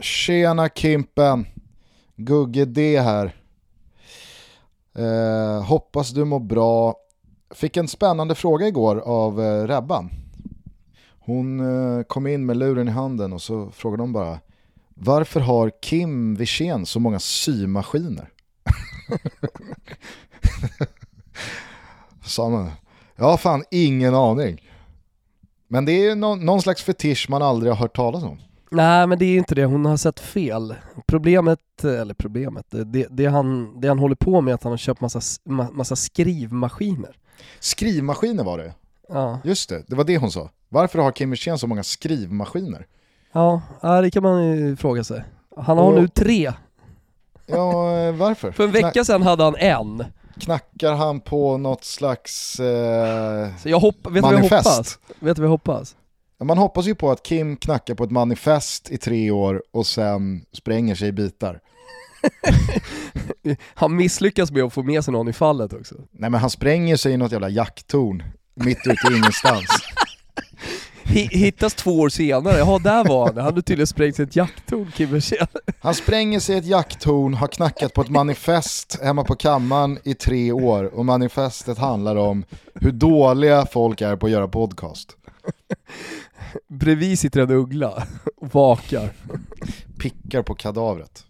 Tjena Kimpen! Gugge D här. Eh, hoppas du mår bra. Fick en spännande fråga igår av eh, Rebban. Hon eh, kom in med luren i handen och så frågade hon bara Varför har Kim Wirsén så många symaskiner? Sa man. Jag har fan ingen aning. Men det är någon, någon slags fetisch man aldrig har hört talas om. Nej men det är inte det, hon har sett fel. Problemet, eller problemet, det, det, han, det han håller på med är att han har köpt massa, massa skrivmaskiner. Skrivmaskiner var det? Ja. Just det, det var det hon sa. Varför har Kim Wirsén så många skrivmaskiner? Ja, det kan man ju fråga sig. Han har Och... nu tre. Ja, eh, varför? För en vecka sedan hade han en. Knackar han på något slags eh, Så jag hopp, vet manifest? Vad jag hoppas? Vet du vad jag hoppas? Man hoppas ju på att Kim knackar på ett manifest i tre år och sen spränger sig i bitar. han misslyckas med att få med sig någon i fallet också. Nej men han spränger sig i något jävla jakttorn, mitt ute i ingenstans. Hittas två år senare, ja där var han, han hade tydligen sprängt sig i ett jakttorn Kim Han spränger sig i ett jakttorn, har knackat på ett manifest hemma på kammaren i tre år och manifestet handlar om hur dåliga folk är på att göra podcast. Bredvid sitter en uggla och vakar. Pickar på kadavret.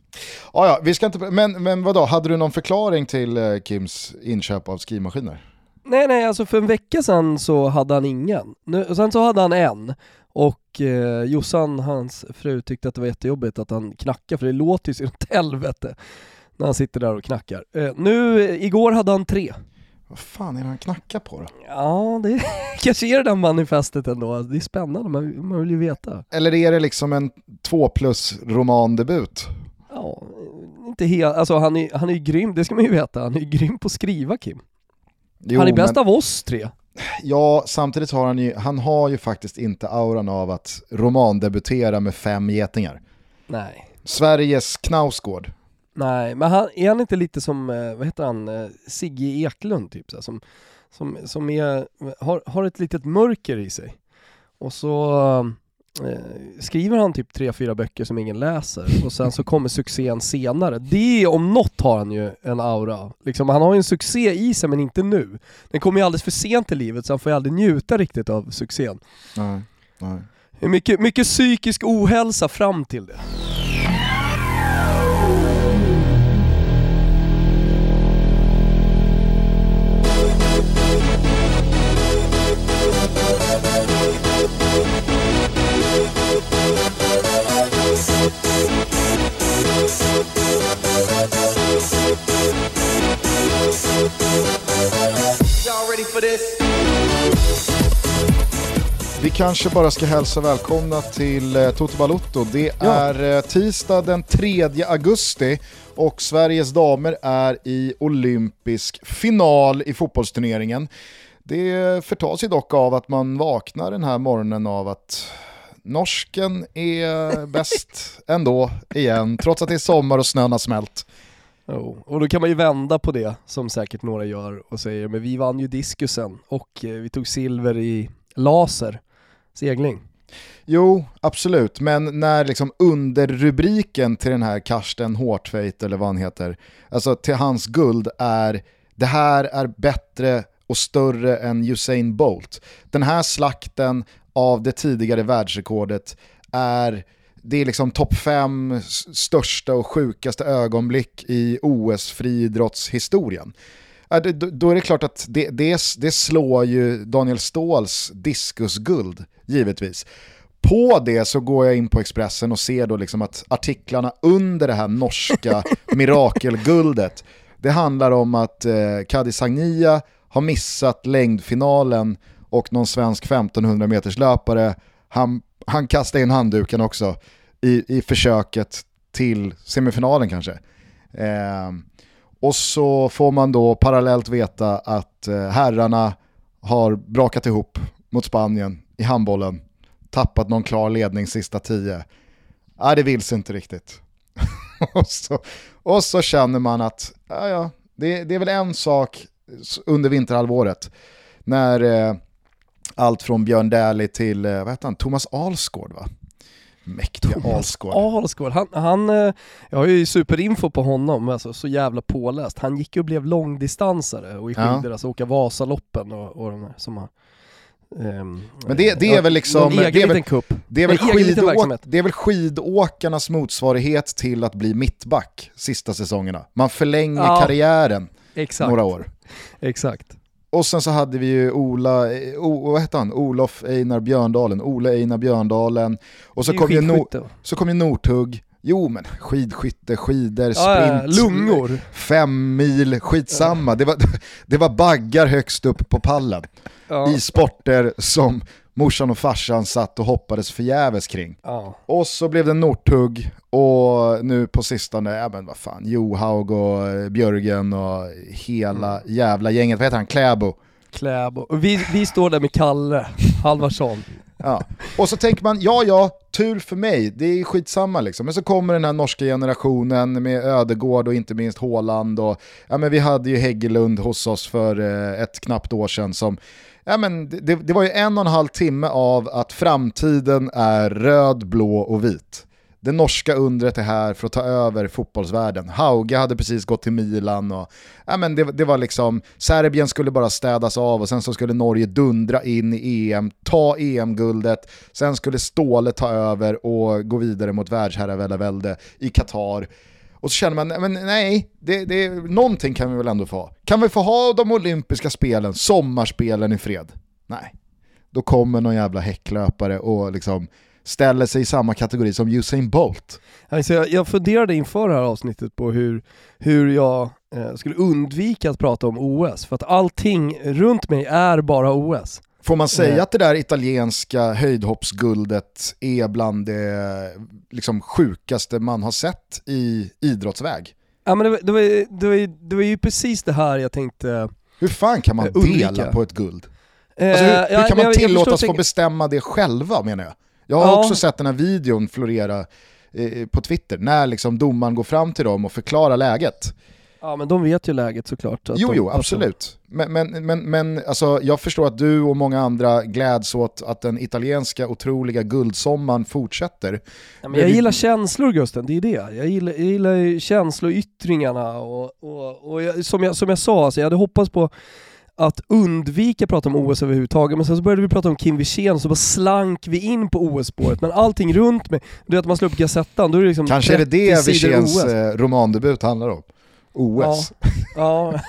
Ah, ja, vi ska inte, men, men vadå, hade du någon förklaring till eh, Kims inköp av skrivmaskiner? Nej nej, alltså för en vecka sedan så hade han ingen. Nu, sen så hade han en och eh, Jossan, hans fru, tyckte att det var jättejobbigt att han knackade för det låter ju så åt helvete när han sitter där och knackar. Eh, nu, igår hade han tre. Vad fan är det han knackar på då? Ja, det kanske är det där manifestet ändå. Det är spännande, man, man vill ju veta. Eller är det liksom en två plus romandebut? Ja, inte helt, alltså han är, han är ju grym, det ska man ju veta. Han är ju grym på att skriva Kim. Jo, han är bäst men... av oss tre. Ja, samtidigt har han ju, han har ju faktiskt inte auran av att romandebutera med fem getingar. Nej. Sveriges Knausgård. Nej, men han, är han inte lite som, eh, vad heter han, eh, Sigge Eklund typ så, som, som, som är, har, har ett litet mörker i sig. Och så eh, skriver han typ tre, fyra böcker som ingen läser och sen så kommer succén senare. Det om något har han ju en aura. Liksom, han har ju en succé i sig men inte nu. Den kommer ju alldeles för sent i livet så han får ju aldrig njuta riktigt av succén. Nej, nej. Mycket, mycket psykisk ohälsa fram till det. Vi kanske bara ska hälsa välkomna till eh, Toto Balotto. Det ja. är eh, tisdag den 3 augusti och Sveriges damer är i olympisk final i fotbollsturneringen. Det förtas ju dock av att man vaknar den här morgonen av att norsken är bäst ändå igen, trots att det är sommar och snön har smält. Oh. Och då kan man ju vända på det, som säkert några gör, och säger men vi vann ju diskusen och eh, vi tog silver i laser, segling. Jo, absolut, men när liksom underrubriken till den här Karsten Hårtveit eller vad han heter, alltså till hans guld är det här är bättre och större än Usain Bolt. Den här slakten av det tidigare världsrekordet är det är liksom topp fem största och sjukaste ögonblick i OS-friidrottshistorien. Då är det klart att det, det, det slår ju Daniel Ståhls diskusguld, givetvis. På det så går jag in på Expressen och ser då liksom att artiklarna under det här norska mirakelguldet, det handlar om att eh, Kadi Sagnia har missat längdfinalen och någon svensk 1500 meters löpare, han, han kastade in handduken också i, i försöket till semifinalen kanske. Eh, och så får man då parallellt veta att eh, herrarna har brakat ihop mot Spanien i handbollen, tappat någon klar ledning sista tio. Nej, det vill sig inte riktigt. och, så, och så känner man att ja, ja, det, det är väl en sak under vinterhalvåret när eh, allt från Björn Dählie till eh, vad heter han? Thomas Alsgaard va? Mäktiga Thomas Alsgaard. Alsgaard, han, han, eh, jag har ju superinfo på honom, alltså så jävla påläst. Han gick ju och blev långdistansare och i Ja. skidor, alltså åka Vasaloppen och, och de här som har... ehm, Men det- det är väl liksom- det är väl-. Det är, väl skidåk, det är väl skidåkarnas motsvarighet till att bli mittback sista säsongerna. Man förlänger Ja. karriären Exakt, några år. exakt. Och sen så hade vi ju Ola, eh, o, vad hette han? Olof Einar Björndalen, Ole Einar Björndalen. Och så kom, ju no, så kom ju Northug. Jo men skidskytte, skidor, sprint, lungor. fem mil, skitsamma. Det var, det var baggar högst upp på pallen. Ja. I sporter som morsan och farsan satt och hoppades förgäves kring. Ja. Och så blev det Northug och nu på sistone, ja men vad fan, Johaug och eh, Björgen och hela jävla gänget, vad heter han, Kläbo. Kläbo. Och vi, vi står där med Kalle Halvarsson. Ja. Och så tänker man, ja ja, tur för mig, det är skitsamma liksom. Men så kommer den här norska generationen med Ödegård och inte minst Håland och ja men vi hade ju Häggelund hos oss för eh, ett knappt år sedan som Ja, men det, det var ju en och en halv timme av att framtiden är röd, blå och vit. Det norska undret är här för att ta över fotbollsvärlden. Hauge hade precis gått till Milan och ja, men det, det var liksom, Serbien skulle bara städas av och sen så skulle Norge dundra in i EM, ta EM-guldet, sen skulle Ståle ta över och gå vidare mot världsherravälde i Qatar. Och så känner man, men nej, det, det, någonting kan vi väl ändå få ha. Kan vi få ha de olympiska spelen, sommarspelen i fred? Nej. Då kommer någon jävla häcklöpare och liksom ställer sig i samma kategori som Usain Bolt. Alltså jag, jag funderade inför det här avsnittet på hur, hur jag eh, skulle undvika att prata om OS, för att allting runt mig är bara OS. Får man säga Nej. att det där italienska höjdhoppsguldet är bland det liksom, sjukaste man har sett i idrottsväg? Ja men det var, det, var, det, var, det var ju precis det här jag tänkte... Hur fan kan man undvika. dela på ett guld? Eh, Alltså, hur, hur ja, kan man jag- tillåtas få bestämma det själva menar jag? Jag har Ja. också sett den här videon florera eh, på Twitter, när liksom domaren går fram till dem och förklarar läget. Ja men de vet ju läget såklart. att Jo, de, jo, att de- absolut. Men, men, men, men alltså, jag förstår att du och många andra gläds åt att den italienska otroliga guldsommaren fortsätter. Ja, men jag gillar känslor Gusten, det är det. Jag gillar, jag gillar känsloyttringarna och, och, och jag, som, jag, som jag sa, alltså, jag hade hoppats på att undvika prata om OS överhuvudtaget, men sen så började vi prata om Kim Wirsén så bara slank vi in på OS-spåret. Men allting runt mig, du vet att man slår upp Gazettan, då är det liksom Kanske är det 30 det Wirséns eh, romandebut handlar om. OS. Ja.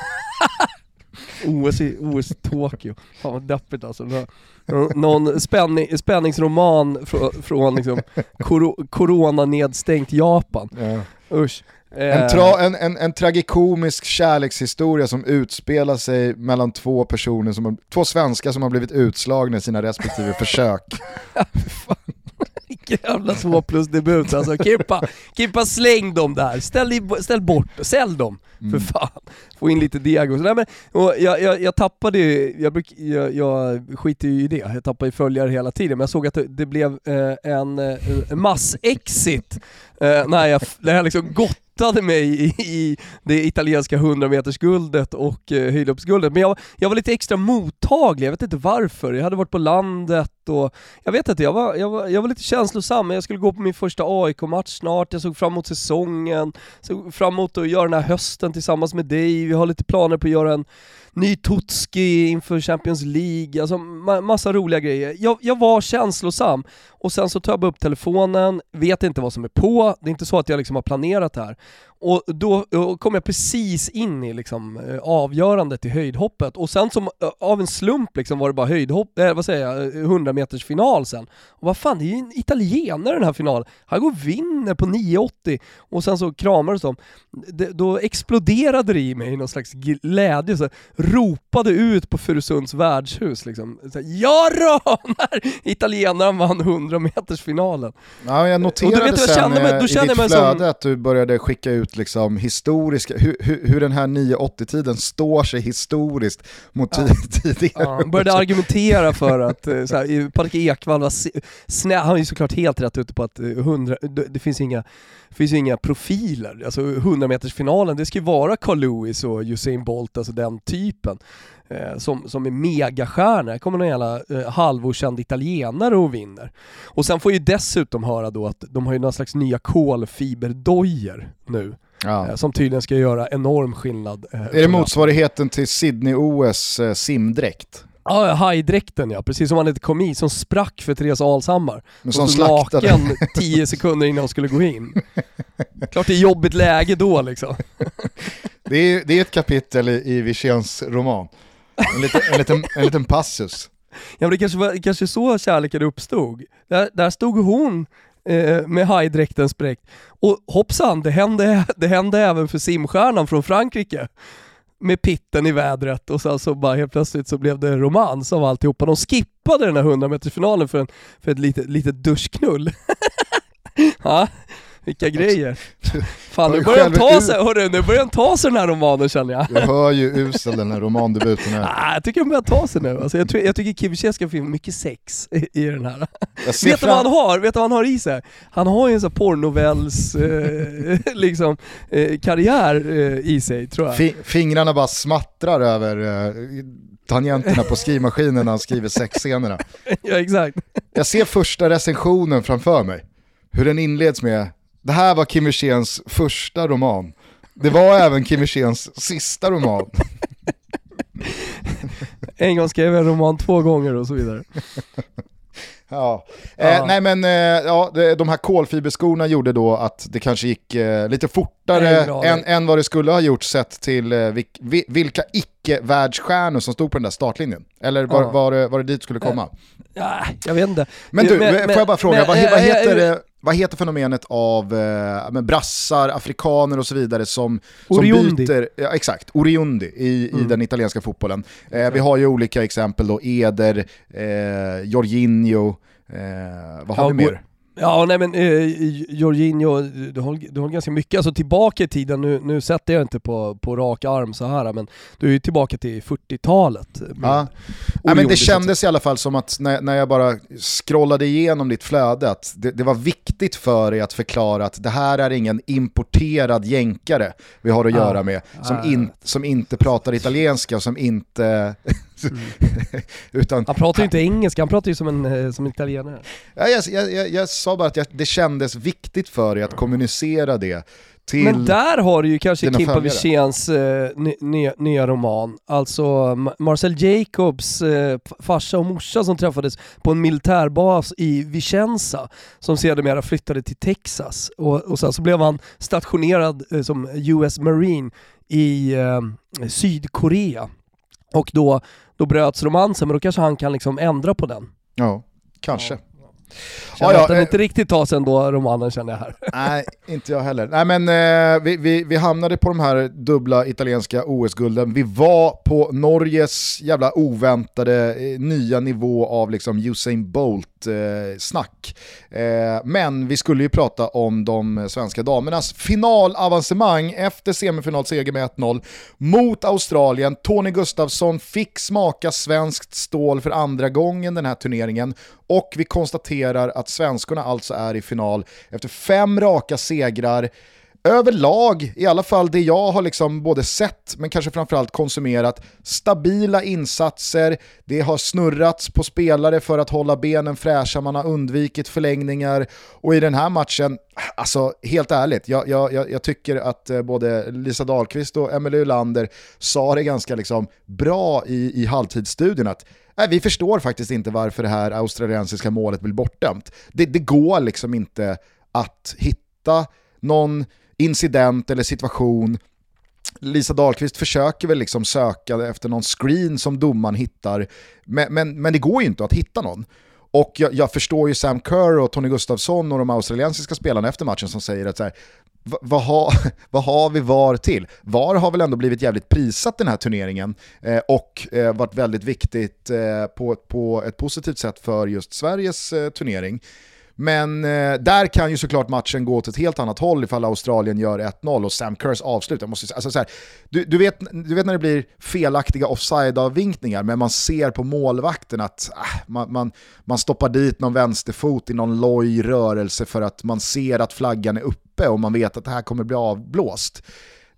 OS i OS i Tokyo. Fan vad deppigt alltså. Nå- Någon spänning, spänningsroman från, från liksom koro, corona-nedstängt Japan. Ja. Usch. En, Eh, tra, en, en, en tragikomisk kärlekshistoria som utspelar sig mellan två personer, som två svenskar som har blivit utslagna i sina respektive försök. Vilken jävla två plus debut alltså. Kippa, Kippa släng dem där. Ställ, i, ställ bort, sälj dem. Mm. För fan. Få in lite deg och så. Nej, men, och jag, jag, jag tappade ju, jag, bruk, jag, jag skiter ju i det, jag tappar ju följare hela tiden. Men jag såg att det, det blev eh, en, eh, en mass-exit eh, när jag, när jag liksom gottade mig i, i det italienska 100 metersguldet och eh, höjdhoppsguldet. Men jag, jag var lite extra mottaglig, jag vet inte varför. Jag hade varit på landet och jag vet inte, jag var, jag var, jag var lite känslosam. Jag skulle gå på min första AIK-match snart, jag såg fram emot säsongen, såg fram emot att göra den här hösten tillsammans med dig. Vi har lite planer på att göra en ny Totski inför Champions League, alltså ma- massa roliga grejer. Jag, jag var känslosam och sen så tar jag bara upp telefonen, vet inte vad som är på, det är inte så att jag liksom har planerat det här. Och då och kom jag precis in i liksom, eh, avgörandet i höjdhoppet och sen som eh, av en slump liksom var det bara höjdhopp, eh, vad säger jag, 100 meters final sen. Och vad fan, det är ju en italienare den här finalen. Han går och vinner på 9,80 och sen så kramades de. Det, då exploderade det i mig någon slags glädje, så ropade ut på Furusunds värdshus liksom. Så här, Ja då! När italienaren vann 100 meters finalen. Ja, jag Och noterade du vet jag sen kände mig- eh, då i ditt jag mig som- flöde att du började skicka ut liksom historiska, hur, hur, hur den här 980-tiden står sig historiskt mot Ja. tid- tidigare. Ja, han började argumentera för att eh, så här, Patrik Ekwall var snä, han är ju såklart helt rätt ute på att eh, 100, det, det finns inga finns ju inga profiler, alltså 100 meters finalen det ska ju vara Carl Lewis och Usain Bolt, alltså den typen. Eh, som, som är megastjärna. kommer någon jävla eh, halvokänd italienare och vinner. Och sen får ju dessutom höra då att de har ju några slags nya kolfiberdojor nu. Ja. Eh, som tydligen ska göra enorm skillnad. Eh, är det motsvarigheten till Sydney-OS eh, simdräkt? Ja, hajdräkten ja, precis som han inte kom i, som sprack för Therese Alshammar. Men som slaktade. naken 10 sekunder innan hon skulle gå in. Klart det är jobbigt läge då liksom. Det är, det är ett kapitel i, i Wirséns roman. En liten, en, liten, en liten passus. Ja men det kanske var kanske så kärleken uppstod. Där, där stod hon eh, med hajdräkten spräckt. Och hoppsan, det hände, det hände även för simstjärnan från Frankrike med pitten i vädret och sen så bara helt plötsligt så blev det romans av alltihopa. De skippade den här 100 metersfinalen för, en, för ett litet, litet duschknull. ja, vilka grejer. Fan nu börjar, ta sig, hörru, nu börjar den ta sig den här romanen känner jag. Du hör ju usel den här romandebuten är. Ah, jag tycker den börjar ta sig nu. Alltså, jag, jag tycker Kiviché ska få mycket sex i, i den här. Vet du vad han har? Vet du vad han har i sig? Han har ju en sån porrnovells eh, liksom, eh, karriär eh, i sig tror jag. F fingrarna bara smattrar över eh, tangenterna på skrivmaskinen när han skriver sexscenerna. ja exakt. Jag ser första recensionen framför mig. Hur den inleds med det här var Kim Wirséns första roman. Det var även Kim Wirséns sista roman. en gång skrev jag en roman två gånger och så vidare. Ja. Eh, ja. Eh, nej men eh, ja, de här kolfiberskorna gjorde då att det kanske gick eh, lite fortare än, än vad det skulle ha gjort sett till eh, vilka icke-världsstjärnor som stod på den där startlinjen. Eller var, ja. var, det, var det dit skulle komma? Ja, jag vet inte. Men du, men, får jag bara fråga, men, vad, vad, heter det? vad heter fenomenet av eh, brassar, afrikaner och så vidare som, som byter, ja, exakt, Oriundi i, mm. i den italienska fotbollen. Eh, vi har ju olika exempel då, Eder, eh, Jorginho, eh, vad har ja, vi mer? Ja, nej men eh, Jorginho, du har, du har ganska mycket, alltså tillbaka i tiden, nu, nu sätter jag inte på, på rak arm så här men du är ju tillbaka till 40-talet. Ja. ja. men det kändes i alla fall som att när, när jag bara scrollade igenom ditt flöde, att det, det, var viktigt för dig att förklara att det här är ingen importerad jänkare vi har att ja. göra med, som, in, som inte pratar italienska och som inte Mm. Utan, han pratar ju inte engelska, han pratar ju som en eh, som italienare. Ja, jag, jag, jag, jag sa bara att det kändes viktigt för dig att kommunicera det till Men där har du ju kanske Kimpa Wirséns eh, nya, nya roman, alltså Marcel Jacobs eh, farsa och morsa som träffades på en militärbas i Vicenza, som sedermera flyttade till Texas. Och, och sen så blev han stationerad eh, som US Marine i eh, Sydkorea. Och då då bröts romansen, men då kanske han kan liksom ändra på den. Ja, kanske. Ja. Känner ja, att den eh, inte riktigt tar sig ändå, romanen känner jag här. Nej, inte jag heller. Nej men eh, vi, vi, vi hamnade på de här dubbla italienska OS-gulden. Vi var på Norges jävla oväntade eh, nya nivå av liksom Usain Bolt-snack. Eh, eh, men vi skulle ju prata om de svenska damernas finalavancemang efter semifinalseger med 1-0 mot Australien. Tony Gustafsson fick smaka svenskt stål för andra gången den här turneringen och vi konstaterar att svenskorna alltså är i final efter fem raka segrar överlag, i alla fall det jag har liksom både sett men kanske framförallt konsumerat, stabila insatser, det har snurrats på spelare för att hålla benen fräscha, man har undvikit förlängningar och i den här matchen, alltså helt ärligt, jag, jag, jag tycker att eh, både Lisa Dahlqvist och Emelie Ulander sa det ganska liksom bra i, i halvtidsstudien att Nej, vi förstår faktiskt inte varför det här australiensiska målet blir bortdömt. Det, det går liksom inte att hitta någon incident eller situation Lisa Dahlqvist försöker väl liksom söka efter någon screen som domaren hittar, men, men, men det går ju inte att hitta någon. Och jag, jag, förstår ju Sam Kerr och Tony Gustafsson och de australiensiska spelarna efter matchen som säger att så här, vad, har, vad har vi VAR till? VAR har väl ändå blivit jävligt prisat den här turneringen eh, och eh, varit väldigt viktigt eh, på, på ett positivt sätt för just Sveriges eh, turnering. Men eh, där kan ju såklart matchen gå åt ett helt annat håll ifall Australien gör 1-0 och Sam Kerrs avslut. måste, alltså så här, du, du, vet, du vet när det blir felaktiga offside-avvinkningar men man ser på målvakten att äh, man, man, man stoppar dit någon vänsterfot i någon loj rörelse för att man ser att flaggan är uppe och man vet att det här kommer bli avblåst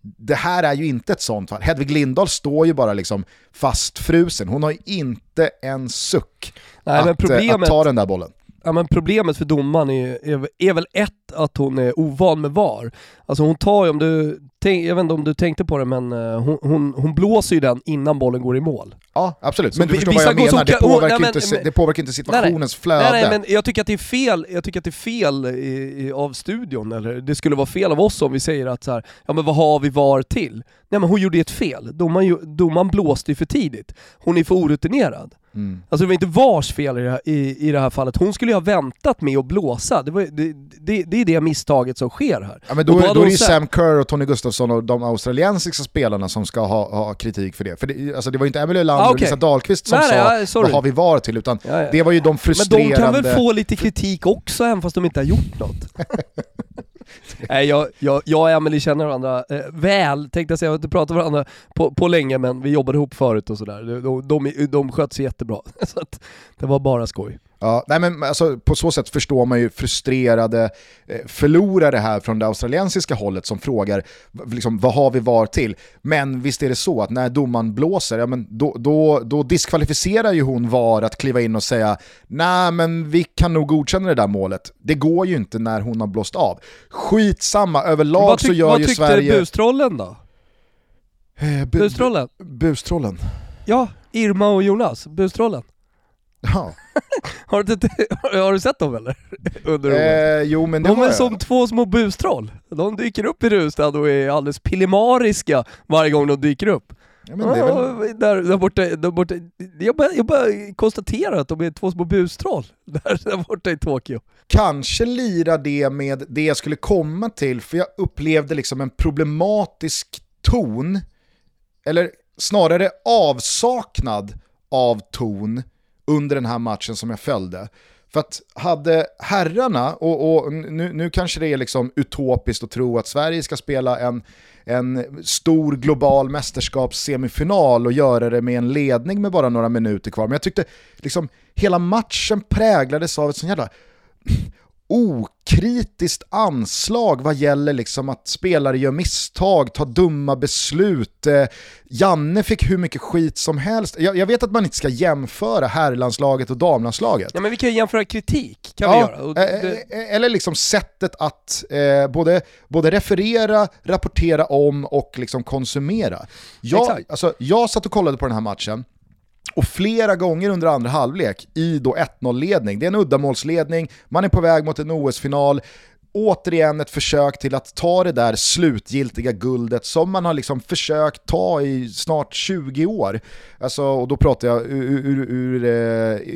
det här är ju inte ett sånt fall. Hedvig Lindahl står ju bara liksom fastfrusen, hon har ju inte en suck Nej, att, eh, att ta den där bollen ja, men problemet för domaren är, är, är väl ett, att hon är ovan med VAR. Alltså hon tar ju, om du, tänk, jag vet inte om du tänkte på det, men eh, hon, hon, hon blåser ju den innan bollen går i mål. Ja, absolut. Så Men du förstår vad jag menar, det kan- oh, påverkar, nej, men- inte, men- det påverkar inte situationens flöde. Nej, nej, men jag tycker att det är fel, jag tycker att det är fel i, i, av studion, eller det skulle vara fel av oss om vi säger att så här, ja men vad har vi VAR till? Nej men hon gjorde ett fel, domaren, domaren blåste ju för tidigt. Hon är för orutinerad. Mm. Alltså det var inte VARs fel i det, här, i, i det här fallet, hon skulle ju ha väntat med att blåsa. Det, var, det, det, det är det misstaget som sker här. Ja, men då, Och då, hade är det ju Sam Kerr och Tony Gustafsson och de australiensiska spelarna som ska ha, ha kritik för det. För det, alltså det var ju inte Emily Lander Ah, och okej. Lisa Dahlqvist som Nej, sa ja, vad har vi VAR till, utan Ja, ja. det var ju de Men frustrerande... de kan väl få lite kritik också även fast de inte har gjort något? Nej, jag, jag, jag och Emily känner varandra eh, väl, tänkte jag säga, vi har inte pratat med varandra på, på länge men vi jobbade ihop förut och sådär. De, de, de, de sköt sig jättebra, så att det var bara skoj. Ja, nej men alltså, på så sätt förstår man ju frustrerade eh, förlorare här från det australiensiska hållet som frågar liksom, vad har vi VAR till? Men visst är det så att när domaren blåser, ja, men då, då, då diskvalificerar ju hon VAR att kliva in och säga nej men vi kan nog godkänna det där målet. Det går ju inte när hon har blåst av. Skitsamma, överlag vad, så gör vad ju tyckte Sverige... bustrollen då? Eh, bu- Bustrollen? Bustrollen. Ja, Irma och Jonas, bustrollen. Ja. Har du, har du sett dem eller? Under? Eh, jo men det De är jag. som två små bustroll. De dyker upp i Rustad och är alldeles pillemariska varje gång de dyker upp. Ja, men det är väl... Ja, där, där borta, där borta. Jag, bara, jag bara konstaterar att de är två små bustroll där, där borta i Tokyo. kanske lira det med det jag skulle komma till, för jag upplevde liksom en problematisk ton, eller snarare avsaknad av ton under den här matchen som jag följde. För att hade herrarna, och, och nu, nu kanske det är liksom utopiskt att tro att Sverige ska spela en, en stor global mästerskapssemifinal och göra det med en ledning med bara några minuter kvar, men jag tyckte liksom hela matchen präglades av ett sånt jävla okritiskt anslag vad gäller liksom att spelare gör misstag, tar dumma beslut. Eh, Janne fick hur mycket skit som helst. Jag, jag vet att man inte ska jämföra herrlandslaget och damlandslaget. Ja men vi kan ju jämföra kritik, kan vi göra. Eh, eh, Eller liksom sättet att eh, både, både referera, rapportera om och liksom konsumera. Jag, Exakt. alltså, jag satt och kollade på den här matchen, och flera gånger under andra halvlek i då 1-0-ledning, det är en uddamålsledning, man är på väg mot en OS-final, återigen ett försök till att ta det där slutgiltiga guldet som man har liksom försökt ta i snart 20 år. Alltså, och då pratar jag ur, ur, ur,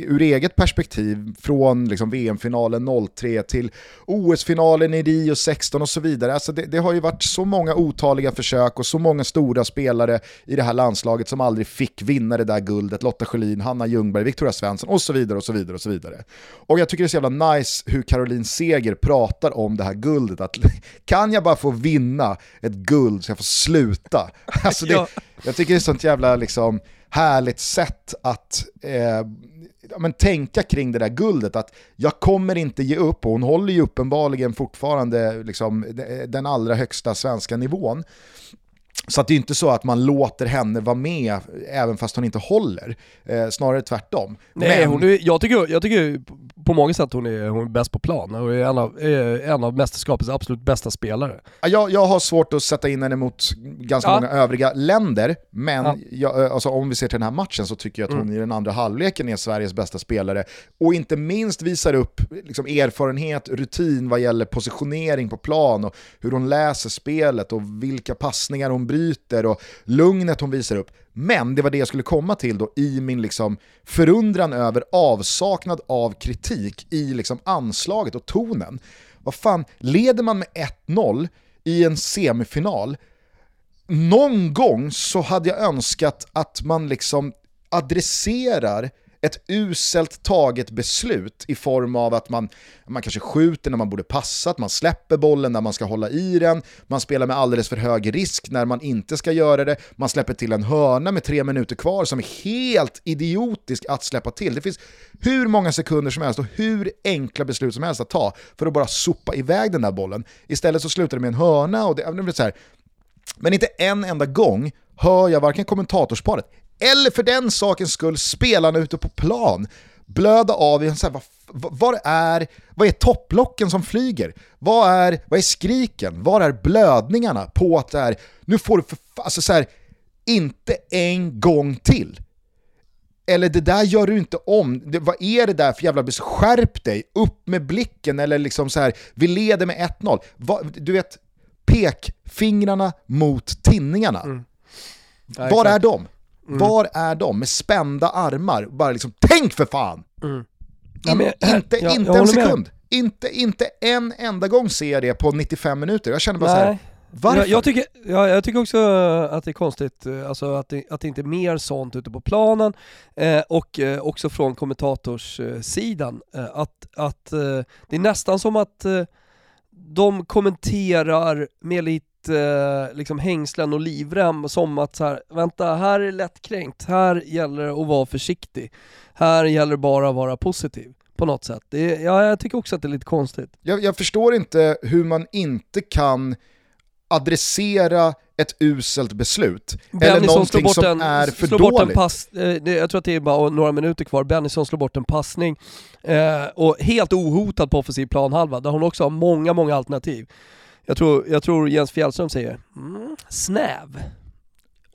ur eh, eget perspektiv, från liksom VM-finalen 03 till OS-finalen i Rio 16 och så vidare. Alltså det, det har ju varit så många otaliga försök och så många stora spelare i det här landslaget som aldrig fick vinna det där guldet. Lotta Schelin, Hanna Ljungberg, Victoria Svensson och så vidare och så vidare och så vidare. Och jag tycker det är så jävla nice hur Caroline Seger pratar om det här guldet. Att kan jag bara få vinna ett guld så jag får sluta? Alltså det, Ja. Jag tycker det är sånt jävla liksom, härligt sätt att eh, men tänka kring det där guldet. Att jag kommer inte ge upp, och hon håller ju uppenbarligen fortfarande liksom, de- den allra högsta svenska nivån. Så att det är inte så att man låter henne vara med även fast hon inte håller. Eh, snarare tvärtom. nej, Men- hon är, jag, tycker, jag tycker på många sätt hon är, hon är bäst på plan och är en av, en av mästerskapets absolut bästa spelare. Ja, Jag, jag har svårt att sätta in henne mot ganska Ja. många övriga länder, men Ja. jag, eh, alltså, om vi ser till den här matchen så tycker jag att hon i den andra halvleken är Sveriges bästa spelare. Och inte minst visar upp liksom, erfarenhet, rutin vad gäller positionering på plan och hur hon läser spelet och vilka passningar hon bryter och lugnet hon visar upp. Men det var det jag skulle komma till då i min liksom förundran över avsaknad av kritik i liksom anslaget och tonen. Vad fan, leder man med 1-0 i en semifinal, någon gång så hade jag önskat att man liksom adresserar ett uselt taget beslut i form av att man, man kanske skjuter när man borde passa, att man släpper bollen när man ska hålla i den, man spelar med alldeles för hög risk när man inte ska göra det, man släpper till en hörna med tre minuter kvar som är helt idiotisk att släppa till. Det finns hur många sekunder som helst och hur enkla beslut som helst att ta för att bara sopa iväg den där bollen. Istället så slutar det med en hörna och det, det blir så här, Men inte en enda gång hör jag varken kommentatorsparet eller för den sakens skull spelarna ute på plan blöda av i en så här, vad, vad, är, vad är topplocken som flyger? Vad är, vad är skriken? Var är blödningarna på att det är, nu får du för alltså så här, inte en gång till. Eller det där gör du inte om, det, vad är det där för jävla bes skärp dig, upp med blicken eller liksom så här, vi leder med 1-0. Du vet, pekfingrarna mot tinningarna. Mm. Ja, Var är de? Mm. Var är de med spända armar? Bara liksom, tänk för fan! Mm. Ja, men, inte jag, inte jag en sekund. Inte, inte en enda gång ser jag det på 95 minuter. Jag känner bara Nej. så här, varför? Jag, jag, tycker, ja, jag tycker också att det är konstigt eh, alltså att, det, att det inte är mer sånt ute på planen eh, och eh, också från kommentatorssidan. Eh, att, att eh, det är nästan som att eh, de kommenterar med lite eh, liksom hängslen och livrem som att så här, vänta, här är lättkränkt, här gäller det att vara försiktig, här gäller det bara att vara positiv på något sätt. Det, ja, jag tycker också att det är lite konstigt. Jag, jag förstår inte hur man inte kan adressera ett uselt beslut. Bennison eller någonting som en, är för dåligt. Pass, eh, jag tror att det är bara några minuter kvar. Bennison slår bort en passning eh, och helt ohotad på offensiv planhalva där hon också har många, många alternativ. Jag tror, jag tror Jens Fjällström säger mm, snäv.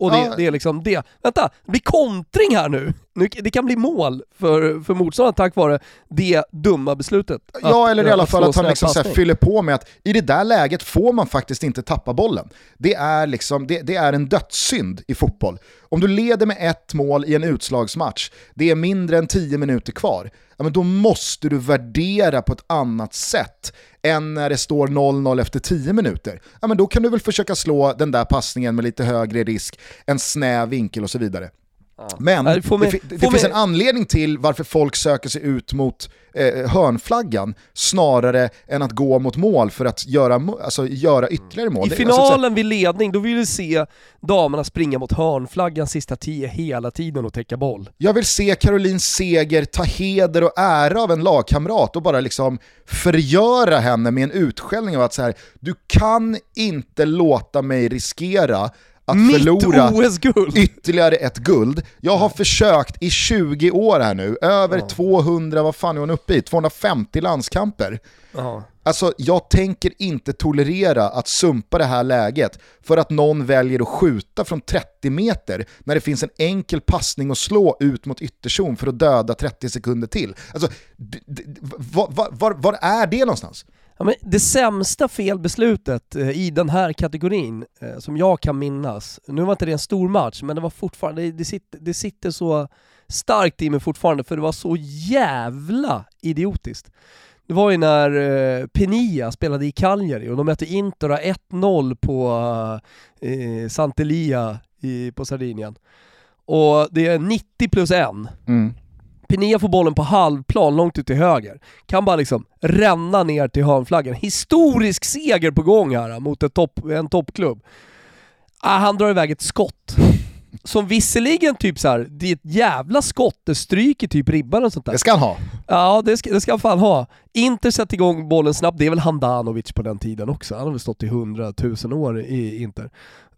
Och det, ja. det är liksom det. Vänta, det blir kontring här nu! det kan bli mål för, för motståndaren tack vare det dumma beslutet. Ja, eller i alla fall att han liksom så fyller på med att i det där läget får man faktiskt inte tappa bollen. Det är, liksom, det, det är en dödssynd i fotboll. Om du leder med ett mål i en utslagsmatch, det är mindre än tio minuter kvar, ja, men då måste du värdera på ett annat sätt än när det står 0-0 efter 10 minuter. Ja, men då kan du väl försöka slå den där passningen med lite högre risk, en snäv vinkel och så vidare. Men det, det, det finns en anledning till varför folk söker sig ut mot eh, hörnflaggan snarare än att gå mot mål för att göra, alltså, göra ytterligare mål. I alltså, finalen alltså, vid ledning, då vill vi se damerna springa mot hörnflaggan sista tio hela tiden och täcka boll. Jag vill se Caroline Seger ta heder och ära av en lagkamrat och bara liksom förgöra henne med en utskällning av att så här, du kan inte låta mig riskera att Mitt förlora ytterligare ett guld. Jag har försökt i 20 år här nu, över ja. 200, vad fan är hon uppe i? 250 landskamper. Ja. Alltså jag tänker inte tolerera att sumpa det här läget för att någon väljer att skjuta från 30 meter när det finns en enkel passning att slå ut mot ytterzon för att döda 30 sekunder till. Alltså, var, var, var är det någonstans? Ja, men det sämsta felbeslutet eh, i den här kategorin eh, som jag kan minnas, nu var inte det en stor match, men det var fortfarande, det, det, sitter, det sitter så starkt i mig fortfarande för det var så jävla idiotiskt. Det var ju när eh, Penia spelade i Cagliari och de mötte Inter 1-0 på eh, eh Santelia i, på Sardinien. Och det är 90 plus 1. Mm. Pinea får bollen på halvplan långt ut till höger. Kan bara liksom ränna ner till hörnflaggan. Historisk seger på gång här mot ett topp, en toppklubb. Ah, han drar iväg ett skott. Som visserligen typ så här, det är ett jävla skott, det stryker typ ribban och sånt där. Det ska han ha. Ja, det ska, det ska han fan ha. Inter sätter igång bollen snabbt, det är väl Handanovic på den tiden också, han har väl stått i hundratusen år i Inter.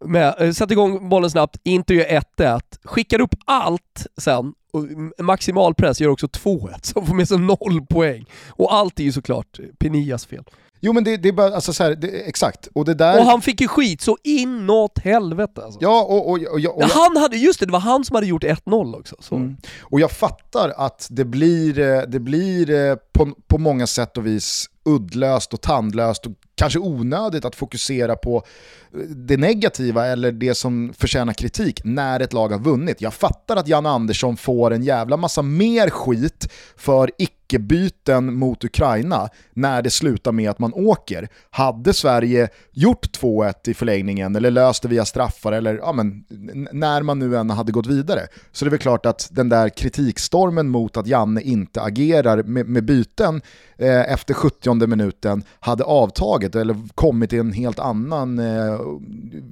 Men, äh, sätter igång bollen snabbt, Inter gör 1-1, skickar upp allt sen och maximal press gör också 2-1, så får med sig noll poäng. Och allt är ju såklart Pinias fel. Jo men det, det är bara, alltså så här, det, exakt. Och, det där... och han fick ju skit så inåt helvete alltså. Ja, och, och, och, och, och Han hade, just det, det var han som hade gjort 1-0 också. Så. Mm. Och jag fattar att det blir, eh, det blir eh, på, på många sätt och vis uddlöst och tandlöst och kanske onödigt att fokusera på eh, det negativa eller det som förtjänar kritik när ett lag har vunnit. Jag fattar att Jan Andersson får en jävla massa mer skit för icke icke-byten mot Ukraina när det slutar med att man åker. Hade Sverige gjort 2-1 i förlängningen eller löst det via straffar eller ja, men, när man nu än hade gått vidare så det är väl klart att den där kritikstormen mot att Janne inte agerar med, med byten eh, efter 70 minuten hade avtagit eller kommit i en helt annan eh,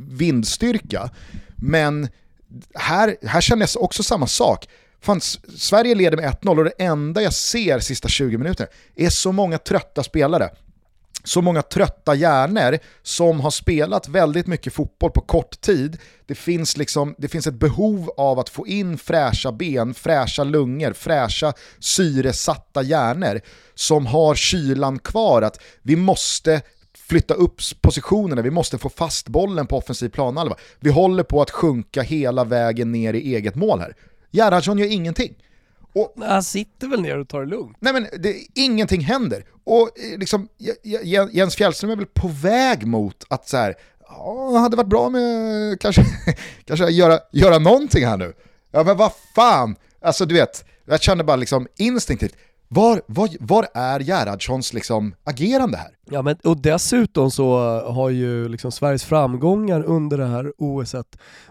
vindstyrka. Men här, här känner jag också samma sak. Fan, Sverige leder med 1-0 och det enda jag ser sista 20 minuterna är så många trötta spelare. så många trötta hjärnor som har spelat väldigt mycket fotboll på kort tid. Det finns, liksom, det finns ett behov av att få in fräscha ben, fräscha lungor, fräscha syresatta hjärnor som har kylan kvar att vi måste flytta upp positionerna, vi måste få fast bollen på offensiv planhalva. Vi håller på att sjunka hela vägen ner i eget mål här. Gerhardsson gör ingenting. Och, han sitter väl ner och tar det lugnt? Nej men det, ingenting händer. Och eh, liksom, Jens Fjällström är väl på väg mot att så här, ja, hade varit bra med kanske, kanske göra, göra någonting här nu. Ja men vad fan, alltså du vet, jag känner bara liksom instinktivt, var, var, var är Gerhardssons liksom agerande här? Ja, men, och dessutom så har ju liksom Sveriges framgångar under det här OS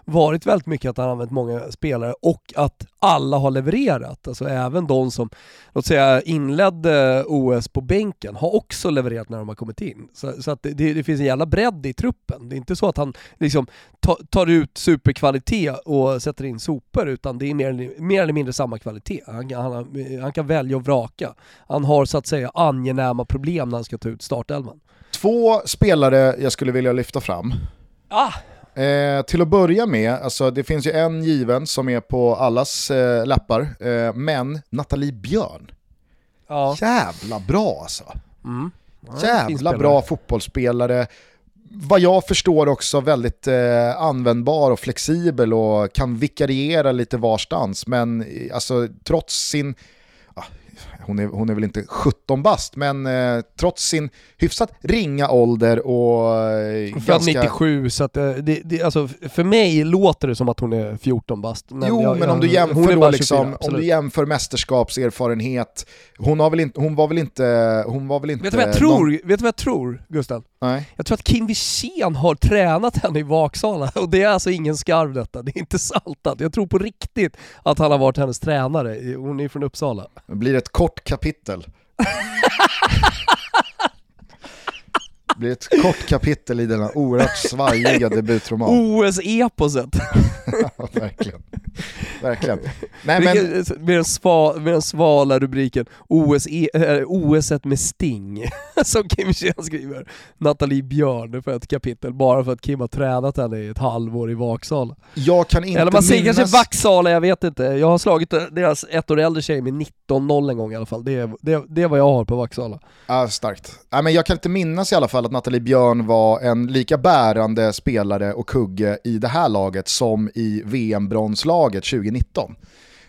varit väldigt mycket att han använt många spelare och att alla har levererat. Alltså även de som, låt säga inledde OS på bänken har också levererat när de har kommit in. Så, så att det, det, finns en jävla bredd i truppen. Det är inte så att han liksom ta, tar ut superkvalitet och sätter in sopor utan det är mer, mer eller mindre samma kvalitet. Han, han, han kan välja och vraka. Han har så att säga angenäma problem när han ska ta ut start startelvan. Två spelare jag skulle vilja lyfta fram. Ah. Eh, till att börja med, alltså, det finns ju en given som är på allas eh, läppar, eh, men Nathalie Björn. Ja. Jävla bra alltså. Mm. Ja, Jävla bra fotbollsspelare. Vad jag förstår också väldigt eh, användbar och flexibel och kan vikariera lite varstans. Men eh, alltså, trots sin hon är, hon är väl inte 17 bast, men eh, trots sin hyfsat ringa ålder och eh, ganska... 97, så att, eh, det, det, alltså, för mig låter det som att hon är 14 bast. Men jo, jag, men om du jämför då liksom, om du jämför mästerskapserfarenhet, hon, har väl inte, hon var väl inte... Hon var väl inte vet du vad jag tror, någon... vet du vad jag tror Gustav? Nej. Jag tror att Kim Wirsén har tränat henne i Vaksala och det är alltså ingen skarv detta, det är inte saltat. Jag tror på riktigt att han har varit hennes tränare, hon är från Uppsala. Det blir ett kort kapitel. Blir ett kort kapitel i denna oerhört svajiga debutroman. OS-eposet. ja, verkligen. Verkligen. Nej, men... med, den sva, med den svala rubriken OS, e, äh, OS med Sting, som Kim Wirsén skriver. Nathalie Björn för ett kapitel, bara för att Kim har tränat henne i ett halvår i Vaksala. Jag kan inte Eller man säger minnas... kanske Vaksala, jag vet inte. Jag har slagit deras ett år äldre tjej med 19-0 en gång i alla fall. Det är, det, det är vad jag har på Vaksala. Ja, starkt. Ja, men jag kan inte minnas i alla fall att Nathalie Björn var en lika bärande spelare och kugge i det här laget som i VM-bronslaget 2019.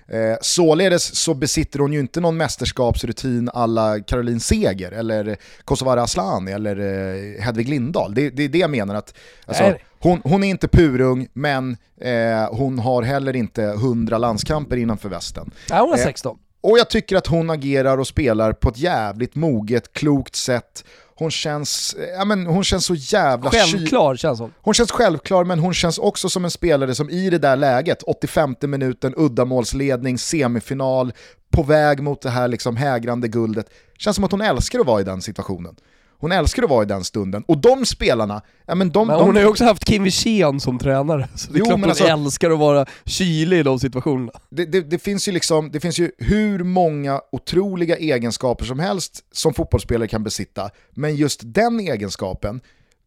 Eh, således så besitter hon ju inte någon mästerskapsrutin alla Caroline Seger eller Kosovare Asllani eller eh, Hedvig Lindahl. Det, det, är det jag menar att alltså, hon, hon, är inte purung men eh, hon har heller inte 100 landskamper innanför västen. Nej, hon har 16. Eh, och jag tycker att hon agerar och spelar på ett jävligt moget, klokt sätt hon känns, ja, men hon känns så jävla Självklar känns hon. Hon känns självklar men hon känns också som en spelare som i det där läget, 85 minuten, uddamålsledning, semifinal, på väg mot det här liksom hägrande guldet. Känns som att hon älskar att vara i den situationen. Hon älskar att vara i den stunden. Och de spelarna, ja men de... Men hon de... har ju också haft Kim Wirsén som tränare, så det är jo, klart hon alltså, älskar att vara kylig i de situationerna. Det, det, det, finns ju liksom, det finns ju hur många otroliga egenskaper som helst som fotbollsspelare kan besitta, men just den egenskapen,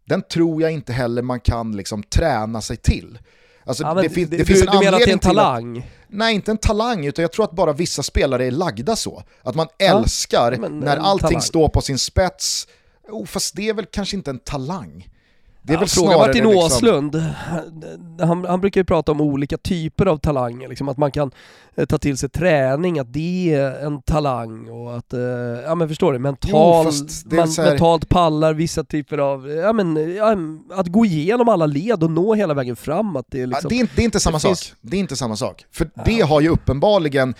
den tror jag inte heller man kan liksom träna sig till. Alltså, ja, det, fin det, det finns du, en du menar att det är en talang? Att, nej, inte en talang, utan jag tror att bara vissa spelare är lagda så. Att man älskar ja, när allting talang. står på sin spets, Oh, fast det är väl kanske inte en talang. Det är ja, väl fråga Martin liksom... Åslund, han, han, brukar ju prata om olika typer av talanger, liksom att man kan eh, ta till sig träning, att det är en talang och att, eh, ja men förstår du, mental, jo, man, här... mentalt pallar vissa typer av, ja men, ja, att gå igenom alla led och nå hela vägen fram. Att det, är liksom, ja, det, är, inte, det är inte samma sak. Finns... Det är inte samma sak. För det har ju uppenbarligen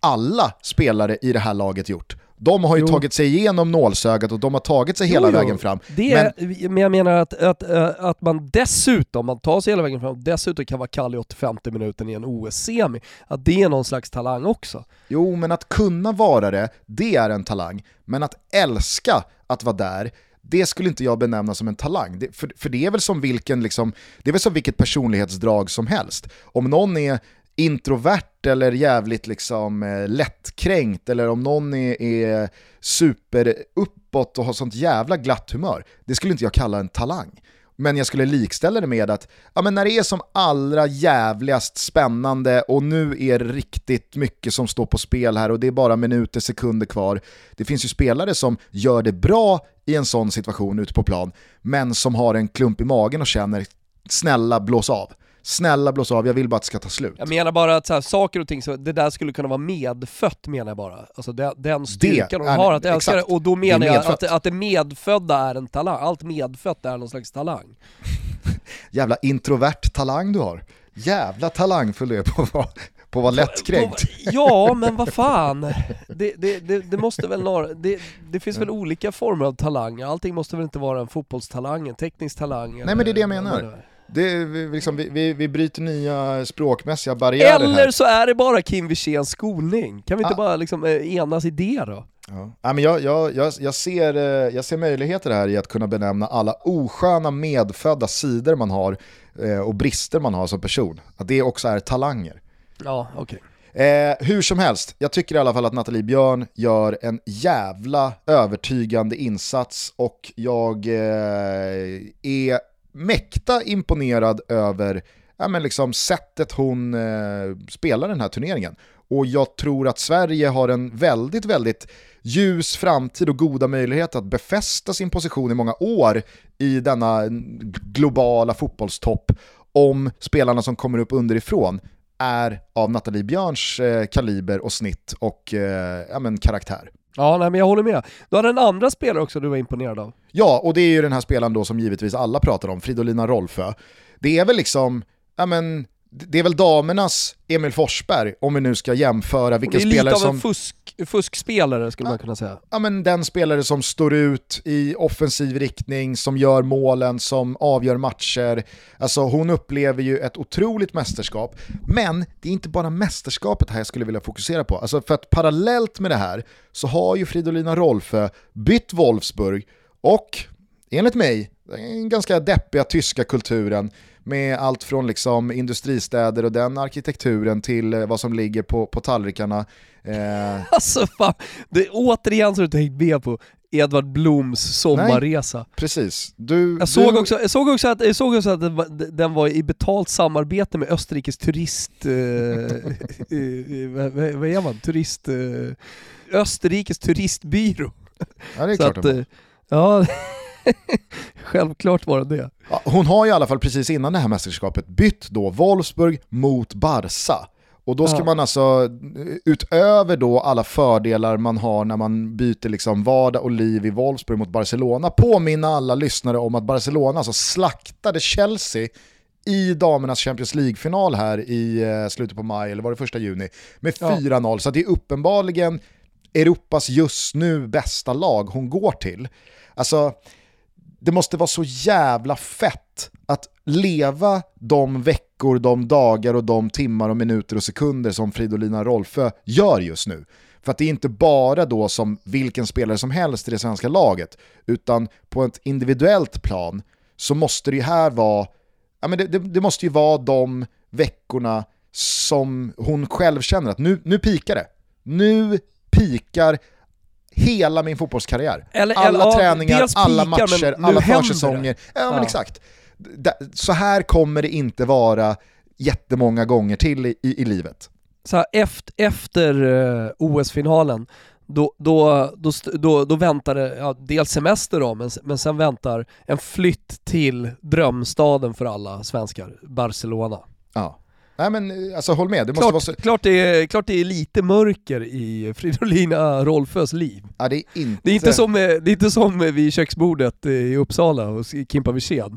alla spelare i det här laget gjort. De har ju jo. tagit sig igenom nålsögat och de har tagit sig hela jo, vägen fram. Det är, men... men jag menar att, att, att man dessutom, man tar sig hela vägen fram, dessutom kan vara kall i 85 minuten i en OS-semi, att det är någon slags talang också. Jo, men att kunna vara det, det är en talang. Men att älska att vara där, det skulle inte jag benämna som en talang. Det, för, för det är väl som vilken, liksom, det är väl som vilket personlighetsdrag som helst. Om någon är introvert eller jävligt liksom eh, lättkränkt eller om någon är, är superuppåt och har sånt jävla glatt humör. Det skulle inte jag kalla en talang. Men jag skulle likställa det med att ja, men när det är som allra jävligast spännande och nu är det riktigt mycket som står på spel här och det är bara minuter, sekunder kvar. Det finns ju spelare som gör det bra i en sån situation ute på plan, men som har en klump i magen och känner snälla blås av. Snälla blås av, jag vill bara att det ska ta slut. Jag menar bara att så här, saker och ting, så det där skulle kunna vara medfött menar jag bara. Alltså den, den styrkan de har att älska det. Och då menar jag att, att det medfödda är en talang. Allt medfött är någon slags talang. Jävla introvert talang du har. Jävla talangfull du är på att vara, på att vara lättkränkt. Ja, men vad fan. Det, det, det, det måste väl några, det, det finns väl olika former av talanger. Allting måste väl inte vara en fotbollstalang, en teknisk talang. Nej men det är det jag menar. Det, liksom, vi, vi, vi bryter nya språkmässiga barriärer Eller här. så är det bara Kim Wirséns skolning. Kan vi inte ah. bara liksom, eh, enas i det då? Ja. Ja, men jag, jag, jag, jag, ser, eh, jag ser möjligheter här i att kunna benämna alla osköna medfödda sidor man har eh, och brister man har som person. Att det också är talanger. Ja, okej. Okay. Eh, hur som helst, jag tycker i alla fall att Nathalie Björn gör en jävla övertygande insats och jag eh, är mäkta imponerad över ja, men liksom sättet hon eh, spelar den här turneringen. Och jag tror att Sverige har en väldigt, väldigt ljus framtid och goda möjligheter att befästa sin position i många år i denna globala fotbollstopp om spelarna som kommer upp underifrån är av Nathalie Björns eh, kaliber och snitt och eh, ja, men karaktär. Ja, nej, men jag håller med. Du hade en andra spelare också du var imponerad av. Ja, och det är ju den här spelaren då som givetvis alla pratar om, Fridolina Rolfö. Det är väl liksom, ja men, det är väl damernas Emil Forsberg, om vi nu ska jämföra vilka spelare som... Det är lite av en fusk, fuskspelare skulle ja, man kunna säga. Ja men den spelare som står ut i offensiv riktning, som gör målen, som avgör matcher. Alltså hon upplever ju ett otroligt mästerskap. Men det är inte bara mästerskapet här jag skulle vilja fokusera på. Alltså för att parallellt med det här så har ju Fridolina Rolfö bytt Wolfsburg och enligt mig, den ganska deppiga tyska kulturen med allt från liksom industristäder och den arkitekturen till eh, vad som ligger på, på tallrikarna. Eh... Alltså fan, det är återigen så du inte hängt med på Edvard Bloms sommarresa. Nej, precis. Du, jag, såg du... Också, jag såg också att, jag såg också att den, var, den var i betalt samarbete med Österrikes turist... Eh, eh, vad, vad är man? Turist... Eh, Österrikes turistbyrå. Ja det är klart att, eh, Ja, självklart var det det. Ja, hon har i alla fall precis innan det här mästerskapet bytt då Wolfsburg mot Barca. Och då ska ja. man alltså, utöver då alla fördelar man har när man byter liksom vardag och liv i Wolfsburg mot Barcelona, påminna alla lyssnare om att Barcelona alltså slaktade Chelsea i damernas Champions League-final här i eh, slutet på maj, eller var det första juni, med 4-0. Ja. Så det är uppenbarligen Europas just nu bästa lag hon går till. Alltså, det måste vara så jävla fett att leva de veckor, de dagar och de timmar och minuter och sekunder som Fridolina Rolfö gör just nu. För att det är inte bara då som vilken spelare som helst i det svenska laget, utan på ett individuellt plan så måste det ju här vara, ja men det, det, det måste ju vara de veckorna som hon själv känner att nu, nu pikar det. Nu pikar hela min fotbollskarriär. Eller, alla eller, träningar, alla matcher, alla försäsonger. Ja, ja, men exakt. Så här kommer det inte vara jättemånga gånger till i, i, i livet. Så här, efter, efter uh, eh, OS-finalen, då, då, då, då, då väntar det, ja, dels semester då, men, men sen väntar en flytt till drömstaden för alla svenskar, Barcelona. Ja. Nej men alltså håll med, det klart, måste vara så... klart, det är, klart det är lite mörker i Fridolina Rolfös liv. Ja, det, är inte... Det, är inte som, det är inte som vid köksbordet i Uppsala hos Kimpa Wirsén.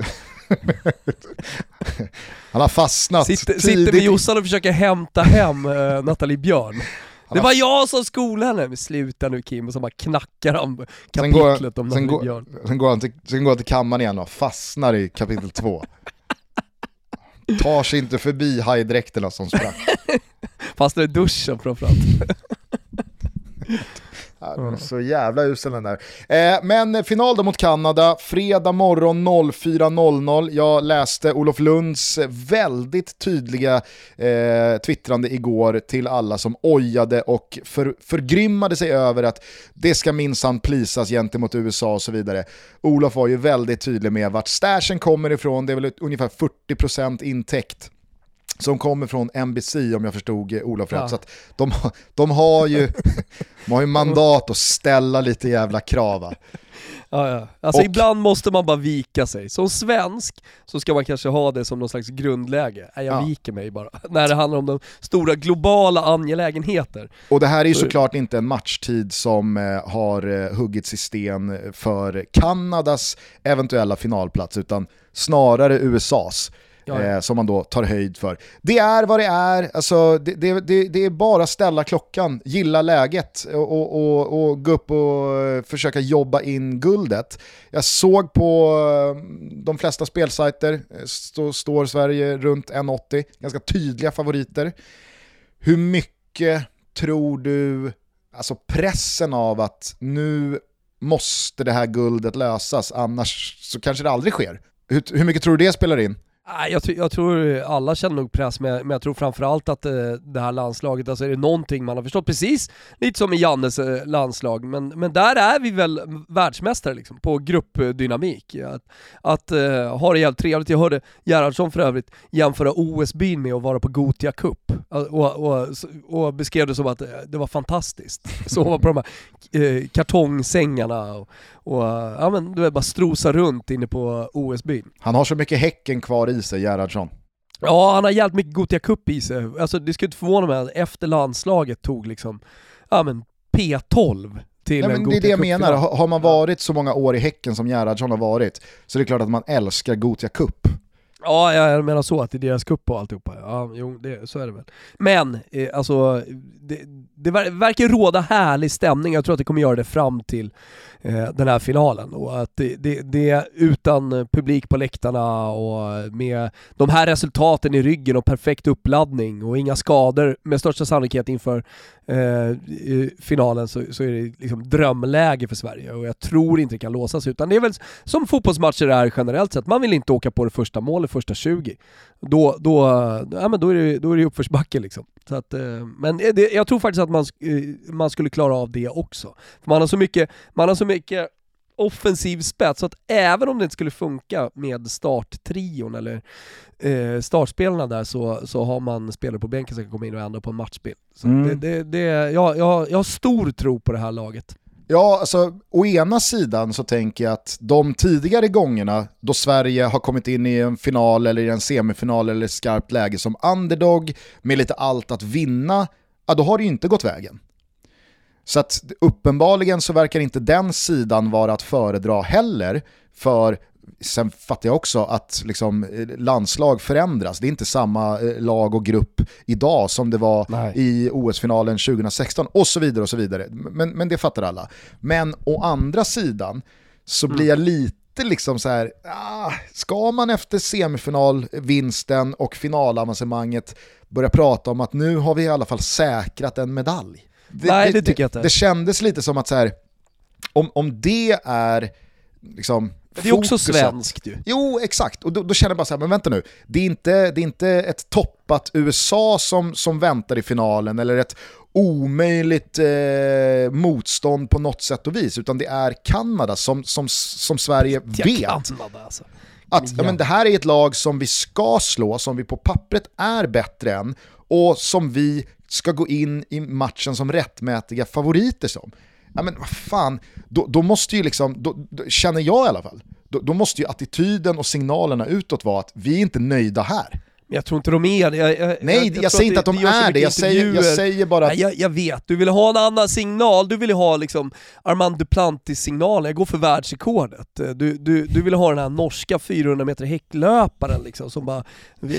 Han har fastnat Sitter, sitter med Jossan och försöker hämta hem äh, Nathalie Björn. Det var jag som skolade henne, men sluta nu Kim, och så bara knackar han kapitlet om Nathalie Björn. Sen går, han till, sen går han till kammaren igen och fastnar i kapitel två. Tar sig inte förbi hajdräkterna som sprang. Fastnar i duschen framförallt. Mm. Så jävla usel den där. Eh, men final då mot Kanada, fredag morgon 04.00. Jag läste Olof Lunds väldigt tydliga eh, twittrande igår till alla som ojade och för, förgrymmade sig över att det ska minsann plisas gentemot USA och så vidare. Olof var ju väldigt tydlig med vart stashen kommer ifrån, det är väl ungefär 40% intäkt som kommer från NBC om jag förstod Olof rätt. Ja. Så de, de, har ju, de har ju mandat att ställa lite jävla krav. Ja, ja. Alltså och, ibland måste man bara vika sig. Som svensk så ska man kanske ha det som någon slags grundläge. Nej, jag ja. viker mig bara. När det handlar om de stora globala angelägenheter. Och det här är ju så... såklart inte en matchtid som eh, har eh, huggits i sten för Kanadas eventuella finalplats, utan snarare USAs eh, som man då tar höjd för. Det är vad det är, alltså, det, det, det, det är bara ställa klockan, gilla läget och, och, och, och, gå upp och eh, försöka jobba in guldet. Jag såg på eh, de flesta spelsajter, eh, så står Sverige runt 1,80, ganska tydliga favoriter. Hur mycket tror du, alltså pressen av att nu måste det här guldet lösas, annars så kanske det aldrig sker. Hur, hur mycket tror du det spelar in? Jag, jag, tror alla känner nog press, men jag tror framförallt att eh, det här landslaget, alltså är det någonting man har förstått, precis lite som i Jannes eh, landslag, men, men där är vi väl världsmästare liksom, på gruppdynamik. Att, att eh, ha det jävligt trevligt. Jag hörde Gerhardsson för övrigt jämföra OS-byn med att vara på Gotia Cup och, och, och, beskrev det som att det var fantastiskt. Sova på de här kartongsängarna och, och ja, men, du vet, bara strosa runt inne på OS-byn. Han har så mycket Häcken kvar i sig, Gerhardsson. Ja, han har jävligt mycket Gothia Cup i sig. Alltså, det skulle inte förvåna mig att efter landslaget tog liksom, ja men P12 till Nej, men Det är det jag menar, har man varit så många år i Häcken som Gerhardsson har varit, så är det klart att man älskar Gothia Cup. Ja, jag menar så, att det är deras cup och alltihopa. Ja, jo, det, så är det väl. Men, eh, alltså, det, det verkar råda härlig stämning. Jag tror att det kommer göra det fram till eh, den här finalen. Och att det, det, det, utan publik på läktarna och med de här resultaten i ryggen och perfekt uppladdning och inga skador med största sannolikhet inför eh, finalen så, så, är det liksom drömläge för Sverige och jag tror inte det kan låsas utan det är väl som fotbollsmatcher är generellt sett, man vill inte åka på det första målet första 20. Då, då, ja, men då är det, då är det uppförsbacke liksom. Så att, eh, men det, jag tror faktiskt att man, eh, man skulle klara av det också. För man har så mycket, man har så mycket offensiv spets, så att även om det inte skulle funka med starttrion eller eh, startspelarna där så, så har man spelare på bänken som kan komma in och ändra på en matchbild. Så mm. det, det, det, jag, jag, jag har stor tro på det här laget. Ja, alltså å ena sidan så tänker jag att de tidigare gångerna då Sverige har kommit in i en final eller i en semifinal eller ett skarpt läge som underdog med lite allt att vinna, ja då har det ju inte gått vägen. Så att uppenbarligen så verkar inte den sidan vara att föredra heller, för sen fattar jag också att liksom, landslag förändras. Det är inte samma eh, lag och grupp idag som det var Nej. i OS-finalen 2016 och så vidare. och så vidare. Men, men det fattar alla. Men å andra sidan så mm. blir jag lite liksom så här, ah, ska man efter semifinalvinsten och finalavancemanget börja prata om att nu har vi i alla fall säkrat en medalj? Det, Nej, det, det tycker jag inte. Det kändes lite som att så här, om, om det är liksom det är också svenskt ju. Jo, exakt. Och då, då, känner jag bara så här, men vänta nu. Det är inte, det är inte ett toppat USA som, som väntar i finalen eller ett omöjligt eh, motstånd på något sätt och vis, utan det är Kanada som, som, som Sverige vet. Kanada, alltså. Att ja. men det här är ett lag som vi ska slå, som vi på pappret är bättre än och som vi ska gå in i matchen som rättmätiga favoriter som ja men vad fan, då, då måste ju liksom, då, då, känner jag i alla fall, då, då, måste ju attityden och signalerna utåt vara att vi är inte nöjda här. Jag tror inte de är det. Jag, jag, Nej, jag, jag säger inte att de är det, jag säger, jag säger bara... Nej, jag, jag, vet, du vill ha en annan signal, du vill ha liksom Armand Duplantis-signalen, jag går för världsrekordet. Du, du, du vill ha den här norska 400 meter häcklöparen liksom, som bara,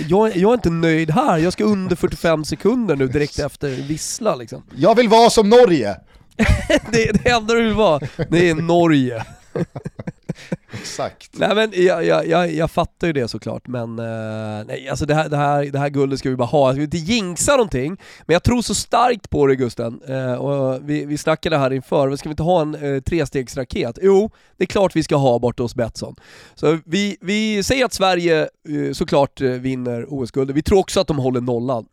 jag, jag är inte nöjd här, jag ska under 45 sekunder nu direkt efter vissla liksom. Jag vill vara som Norge! det, det enda du vill vara, det är Norge. Exakt. Nej men jag, jag, jag, jag fattar ju det såklart, men uh, nej, alltså det, här, det, här, det här guldet ska vi bara ha. Jag vill inte jinxa någonting, men jag tror så starkt på det Gusten. Uh, och vi, vi snackade här inför, ska vi inte ha en uh, trestegsraket? Jo, det är klart vi ska ha borta hos Betsson. Så vi, vi säger att Sverige uh, såklart vinner OS-guldet, vi tror också att de håller nollan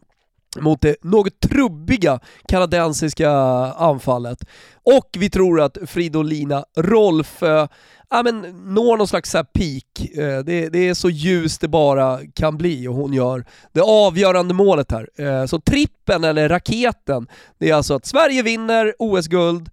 mot det något trubbiga kanadensiska anfallet. Och vi tror att Fridolina Rolf eh, ja, men, når någon slags så peak. Eh, det, det, är så ljust det bara kan bli och hon gör det avgörande målet här. Eh, så trippen eller raketen, det är alltså att Sverige vinner OS-guld,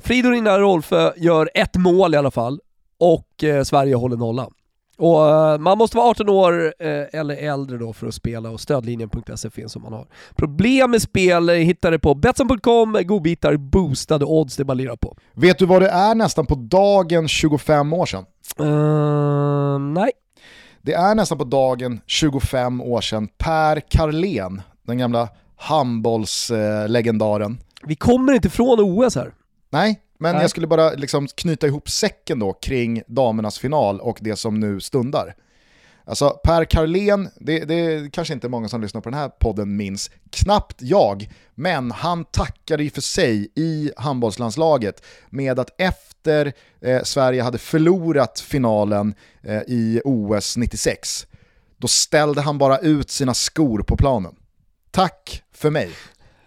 Fridolina Rolfö eh, gör ett mål i alla fall och eh, Sverige håller nollan. Och uh, man måste vara 18 år uh, eller äldre då för att spela och stödlinjen.se finns om man har problem med spel. Hittar det på Betsson.com, godbitar, boostade odds, det är bara på. Vet du vad det är nästan på dagen 25 år sedan? Uh, nej. Det är nästan på dagen 25 år sedan Per Carlén, den gamla handbollslegendaren. Vi kommer inte från OS här. Nej, men Nej. jag skulle bara liksom knyta ihop säcken då kring damernas final och det som nu stundar. Alltså Per Carlén, det, det är kanske inte många som lyssnar på den här podden minns, knappt jag, men han tackade ju för sig i handbollslandslaget med att efter eh, Sverige hade förlorat finalen eh, i OS 96, då ställde han bara ut sina skor på planen. Tack för mig.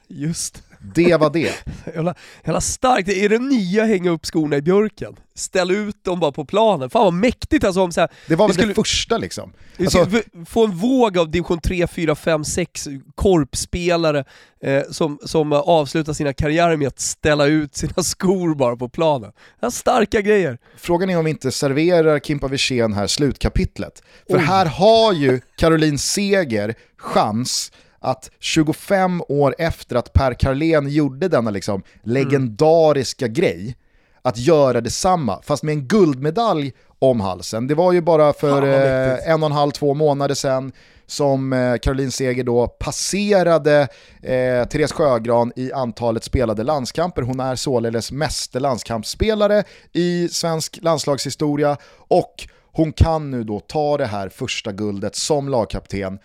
Just det var det. jävla, jävla starkt, är det nya hänga upp skorna i björken? Ställ ut dem bara på planen. Fan vad mäktigt alltså om så här, Det var väl skulle, det första liksom. Alltså, få en våg av division 3, 4, 5, 6 korpspelare eh, som, som avslutar sina karriärer med att ställa ut sina skor bara på planen. Det starka grejer. Frågan är om vi inte serverar Kimpa Wirsén här slutkapitlet. För Oj. här har ju Caroline Seger chans att 25 år efter att Per Carlén gjorde denna liksom legendariska mm. grej, att göra detsamma, fast med en guldmedalj om halsen. Det var ju bara för eh, en och en halv, två månader sedan som eh, Caroline Seger då passerade eh, Therese Sjögran i antalet spelade landskamper. Hon är således meste landskampsspelare i svensk landslagshistoria och hon kan nu då ta det här första guldet som lagkapten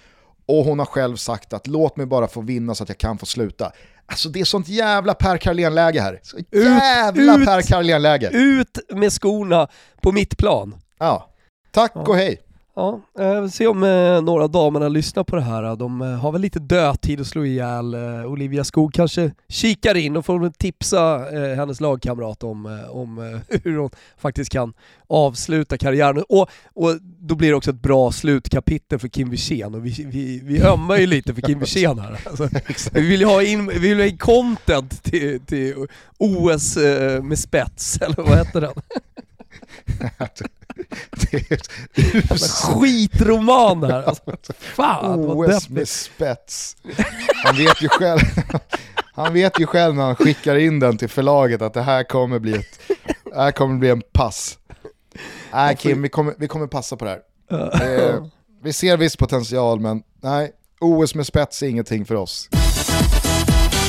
och hon har själv sagt att låt mig bara få vinna så att jag kan få sluta. Alltså det är sånt jävla Per Carlén-läge här. Så jävla ut, Per Carlén-läge. Ut med skorna på mitt plan. Ja, tack ja. och hej. Ja, eh, vi se om eh, några damerna lyssnar på det här. De eh, har väl lite dödtid att slå ihjäl. Olivia Skog kanske kikar in och får tipsa hennes lagkamrat om, om hur hon faktiskt kan avsluta karriären. Och, och då blir det också ett bra slutkapitel för Kim Wirsén och vi, vi, vi ömmar ju lite för Kim Wirsén här. Alltså, vi vill ju ha in, vi vill ha in content till, till OS med spets, eller vad heter den? det är ett Skitroman här! Alltså, fan OS med spets. Han vet ju själv, han vet ju själv när han skickar in den till förlaget att det här kommer bli, ett, här kommer bli en pass. Nej Kim, vi kommer, vi kommer passa på det här. Eh, vi ser viss potential men nej, OS med spets är ingenting för oss.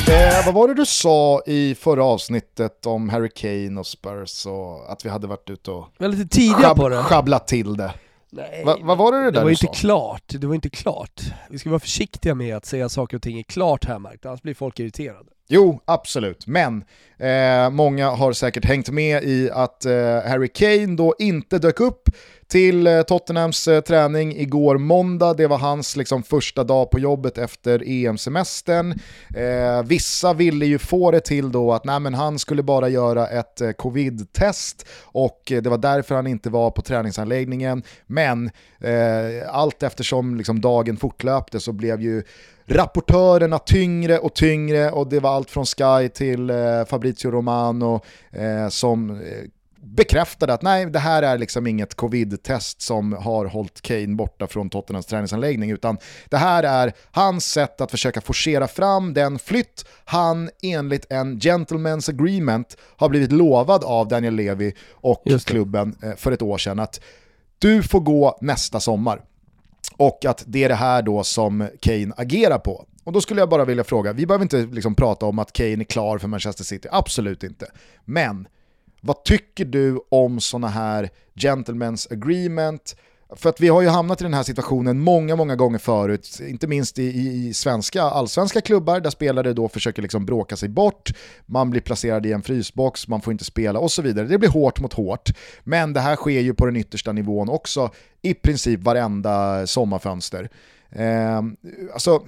Eh, vad var det du sa i förra avsnittet om Harry Kane och Spurs och att vi hade varit ute och lite tidiga på det. schabblat till det? Nej, Va, vad var det, det där det var du inte sa? klart. Det var inte klart. Vi ska vara försiktiga med att säga saker och ting är klart här Mark, annars blir folk irriterade. Jo, absolut. Men eh, många har säkert hängt med i att eh, Harry Kane då inte dök upp till eh, Tottenhams eh, träning igår måndag. Det var hans liksom, första dag på jobbet efter EM-semestern. Eh, vissa ville ju få det till då att nej, men han skulle bara göra ett eh, covid-test och eh, det var därför han inte var på träningsanläggningen. Men allt eftersom liksom, dagen fortlöpte så blev ju rapportörerna tyngre och tyngre och det var allt från Sky till eh, Fabrizio Romano eh, som bekräftade att nej, det här är liksom inget covid-test som har hållit Kane borta från Tottenhams träningsanläggning, utan det här är hans sätt att försöka forcera fram den flytt han enligt en gentleman's agreement har blivit lovad av Daniel Levy och klubben eh, för ett år sedan. Att du får gå nästa sommar. Och att det är det här då som Kane agerar på. Och då skulle jag bara vilja fråga, vi behöver inte liksom prata om att Kane är klar för Manchester City, absolut inte. Men vad tycker du om sådana här gentlemen's agreement? För att vi har ju hamnat i den här situationen många, många gånger förut, inte minst i, i, svenska, allsvenska klubbar där spelare då försöker liksom bråka sig bort, man blir placerad i en frysbox, man får inte spela och så vidare. Det blir hårt mot hårt, men det här sker ju på den yttersta nivån också, i princip varenda sommarfönster. Eh, alltså,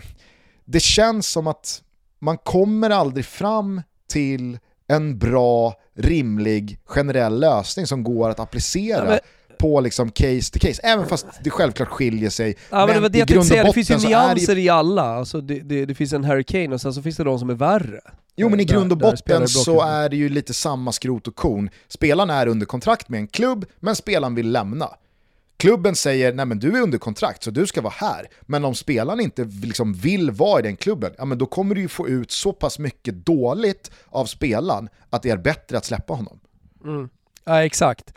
det känns som att man kommer aldrig fram till en bra, rimlig, generell lösning som går att applicera. Ja, men på liksom case to case, även fast det självklart skiljer sig. Ja, men, men det var det jag tänkte säga, det finns ju nyanser det... i alla. Alltså det, det, det, finns en Hurricane och sen så finns det de som är värre. Jo men i grund och botten så är det ju lite samma skrot och korn. Spelaren är under kontrakt med en klubb, men spelaren vill lämna. Klubben säger nej men du är under kontrakt så du ska vara här. Men om spelaren inte liksom vill vara i den klubben, ja men då kommer du ju få ut så pass mycket dåligt av spelaren att det är bättre att släppa honom. Mm. Ja exakt.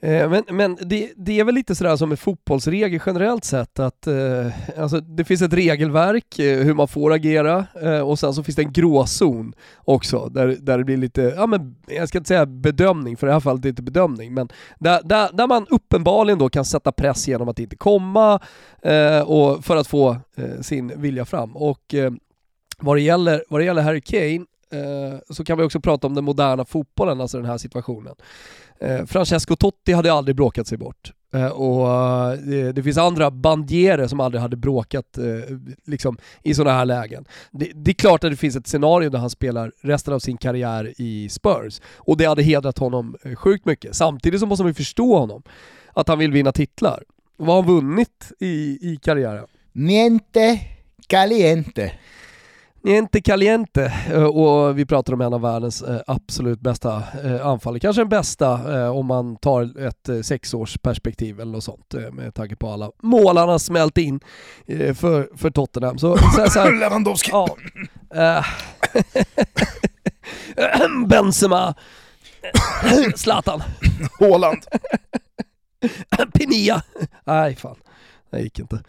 Eh, men, men det, det, är väl lite sådär som med fotbollsregler generellt sett att eh, alltså det finns ett regelverk eh, hur man får agera eh, och sen så finns det en gråzon också där, där det blir lite, ja men jag ska inte säga bedömning för i det här fallet är det inte bedömning men där, där, där man uppenbarligen då kan sätta press genom att inte komma eh, och för att få eh, sin vilja fram. Och eh, vad det gäller, vad det gäller Harry Kane eh, så kan vi också prata om den moderna fotbollen, alltså den här situationen. Eh, Francesco Totti hade aldrig bråkat sig bort. Eh, och eh, det, det finns andra bandierer som aldrig hade bråkat eh, liksom, i sådana här lägen. Det, det, är klart att det finns ett scenario där han spelar resten av sin karriär i Spurs. Och det hade hedrat honom eh, sjukt mycket. Samtidigt så måste man ju förstå honom. Att han vill vinna titlar. Vad har han vunnit i, i karriären? Niente caliente. Niente caliente eh, och vi pratar om en av världens eh, absolut bästa eh, anfallare. Kanske den bästa om man tar ett sexårsperspektiv eller något sånt med tanke på alla mål han har smält in för, för Tottenham. Så, så, så här, Lewandowski! Ja, Benzema, Zlatan, Haaland, Pinilla. Nej fan, det gick inte.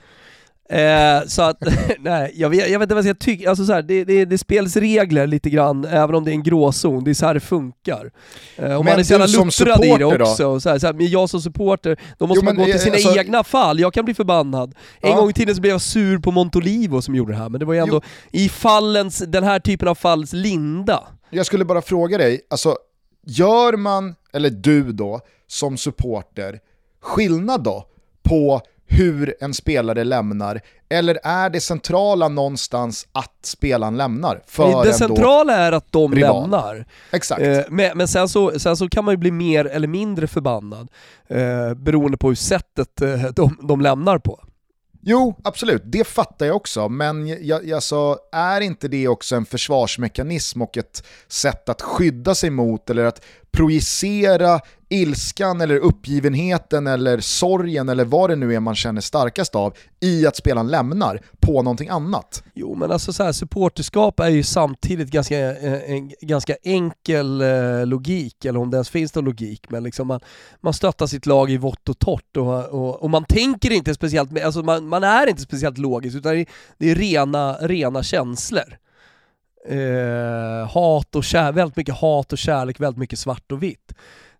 Eh, så att, nej, jag vet, jag vet inte vad jag ska tycka, alltså så här, det, det, det spelas regler lite grann, även om det är en gråzon, det är så här det funkar. Eh, och men man är så jävla luttrad i det också, så här, så här, men jag som supporter, då måste jo, man gå till sina alltså, egna fall, jag kan bli förbannad. En ja. gång i tiden så blev jag sur på Montolivo som gjorde det här, men det var ju ändå jo. i fallens, den här typen av falls linda. Jag skulle bara fråga dig, alltså gör man, eller du då, som supporter, skillnad då på hur en spelare lämnar? Eller är det centrala någonstans att spelaren lämnar? För det centrala är att de rival. lämnar. Exakt. Eh, men, men sen, så, sen så kan man ju bli mer eller mindre förbannad eh, beroende på hur sättet eh, de, de lämnar på. Jo, absolut, det fattar jag också, men jag, jag så, är inte det också en försvarsmekanism och ett sätt att skydda sig mot eller att projicera ilskan eller uppgivenheten eller sorgen eller vad det nu är man känner starkast av i att spelaren lämnar på någonting annat. Jo men alltså så här, supporterskap är ju samtidigt ganska, eh, en ganska enkel eh, logik, eller om det ens finns någon logik, men liksom man, man stöttar sitt lag i vått och torrt och, och, och man tänker inte speciellt, alltså man, man är inte speciellt logisk utan det är, det är rena, rena känslor. Eh, hat och kärlek, väldigt mycket hat och kärlek, väldigt mycket svart och vitt.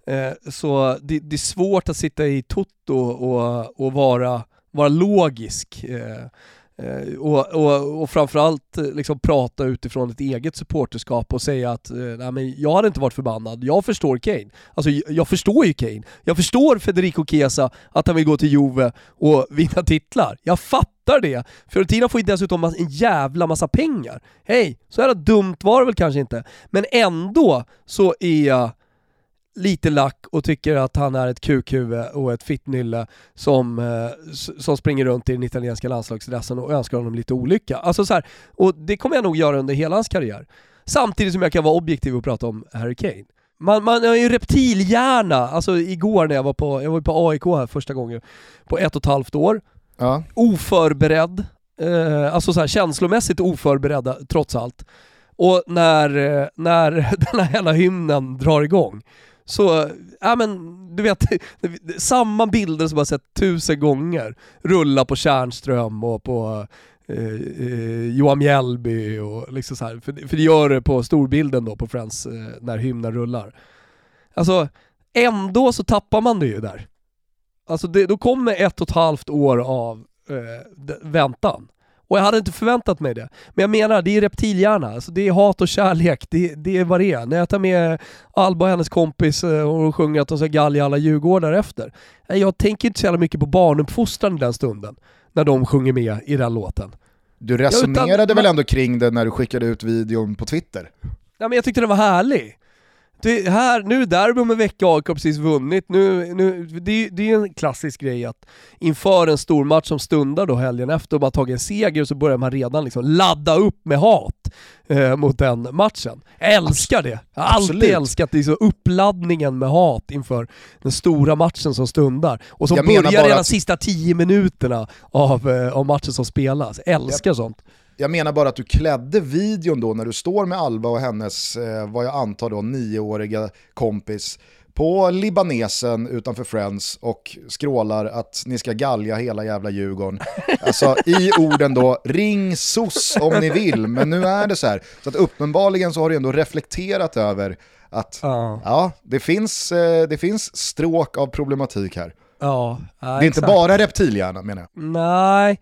Eh, så det, det, är svårt att sitta i toto och, och vara, vara logisk. Eh, eh och, och, och framförallt eh, liksom prata utifrån ett eget supporterskap och säga att eh, nej, men jag hade inte varit förbannad, jag förstår Kane. Alltså jag förstår ju Kane. Jag förstår Federico Chiesa, att han vill gå till Juve och vinna titlar. Jag fattar det. Fiorentina får ju dessutom en jävla massa pengar. Hej, så jävla dumt var det väl kanske inte. Men ändå så är jag lite lack och tycker att han är ett kukhuvud och ett fittnylle som, eh, som springer runt i den italienska landslagsdressen och önskar honom lite olycka. Alltså så här, och det kommer jag nog göra under hela hans karriär. Samtidigt som jag kan vara objektiv och prata om Harry Kane. Man, man har ju reptilhjärna, alltså igår när jag var på, jag var på AIK här första gången på ett och ett halvt år. Ja. Oförberedd, eh, alltså så här, känslomässigt oförberedda trots allt. Och när, eh, när den här jävla hymnen drar igång, så, ja men du vet, samma bilder som jag sett tusen gånger rulla på Tjärnström och på eh, eh, Johan Mjällby och liksom så här. För, för det gör det på storbilden då på Friends eh, när hymnen rullar. Alltså, ändå så tappar man det ju där. Alltså det, då kommer ett och ett halvt år av eh, väntan. Och jag hade inte förväntat mig det. Men jag menar, det är reptilhjärna. Alltså det är hat och kärlek. Det, det är vad det är. När jag tar med Alba och hennes kompis eh, och sjunger att de ska galga alla Djurgårdar efter. Jag tänker inte så jävla mycket på barnuppfostran i den stunden. När de sjunger med i den låten. Du resonerade ja, utan, väl ändå kring det när du skickade ut videon på Twitter? Ja men jag tyckte den var härlig. Det här, nu är derby om en vecka, AIK har precis vunnit. Nu, nu, det, det är en klassisk grej att inför en stor match som stundar då helgen efter och man tagit en seger så börjar man redan liksom ladda upp med hat eh, mot den matchen. Jag älskar det. Jag har Absolut. alltid älskat liksom uppladdningen med hat inför den stora matchen som stundar. Och som börjar redan att... sista tio minuterna av, eh, av matchen som spelas. Jag älskar yep. sånt. Jag menar bara att du klädde videon då när du står med Alva och hennes, eh, vad jag antar då, nioåriga kompis på libanesen utanför Friends och skrålar att ni ska galja hela jävla Djurgården. Alltså i orden då, ring SOS om ni vill, men nu är det så här. Så att uppenbarligen så har du ändå reflekterat över att uh. ja, det finns, eh, det finns stråk av problematik här. Ja, det är exakt. inte bara reptilhjärna menar jag. Nej,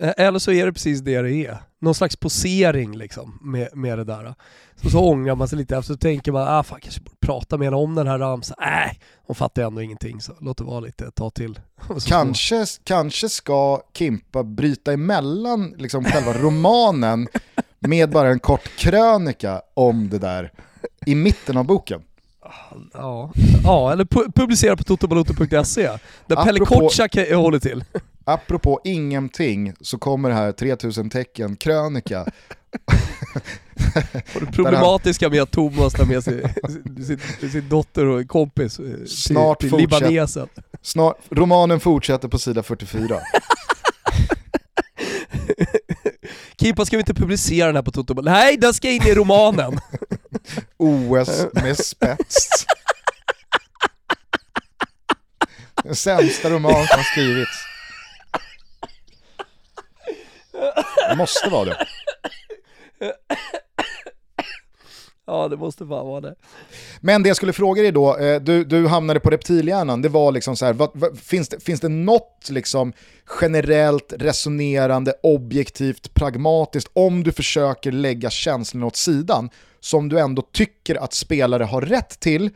Eh, eller så är det precis det det är. Någon slags posering liksom med, med det där. Så, så ångrar man sig lite efter, så tänker man ah, fan, kanske borde prata mer om den här ramsan. Nej, äh, de fattar ändå ingenting så låt det vara lite, ta till. Kanske, kanske ska Kimpa bryta emellan liksom själva romanen med bara en kort krönika om det där i mitten av boken. Ja, ja eller pu publicera på totobaloto.se där Apropå... Pelle Kotschack håller till. Apropå ingenting så kommer här 3000 tecken krönika. och det problematiska med att Thomas tar med sig sin, sin dotter och kompis eh, till, snart till libanesen. Snart, romanen fortsätter på sida 44. Kimpa, ska vi inte publicera den här på Toto? Nej, den ska in i romanen! OS med spets. Den sämsta roman som skrivits. Det måste vara det. Ja det måste fan vara det. Men det jag skulle fråga dig då, eh, du, du hamnade på reptilhjärnan, det var liksom så här, vad, vad, finns, det, finns det något liksom generellt resonerande, objektivt, pragmatiskt, om du försöker lägga känslorna åt sidan, som du ändå tycker att spelare har rätt till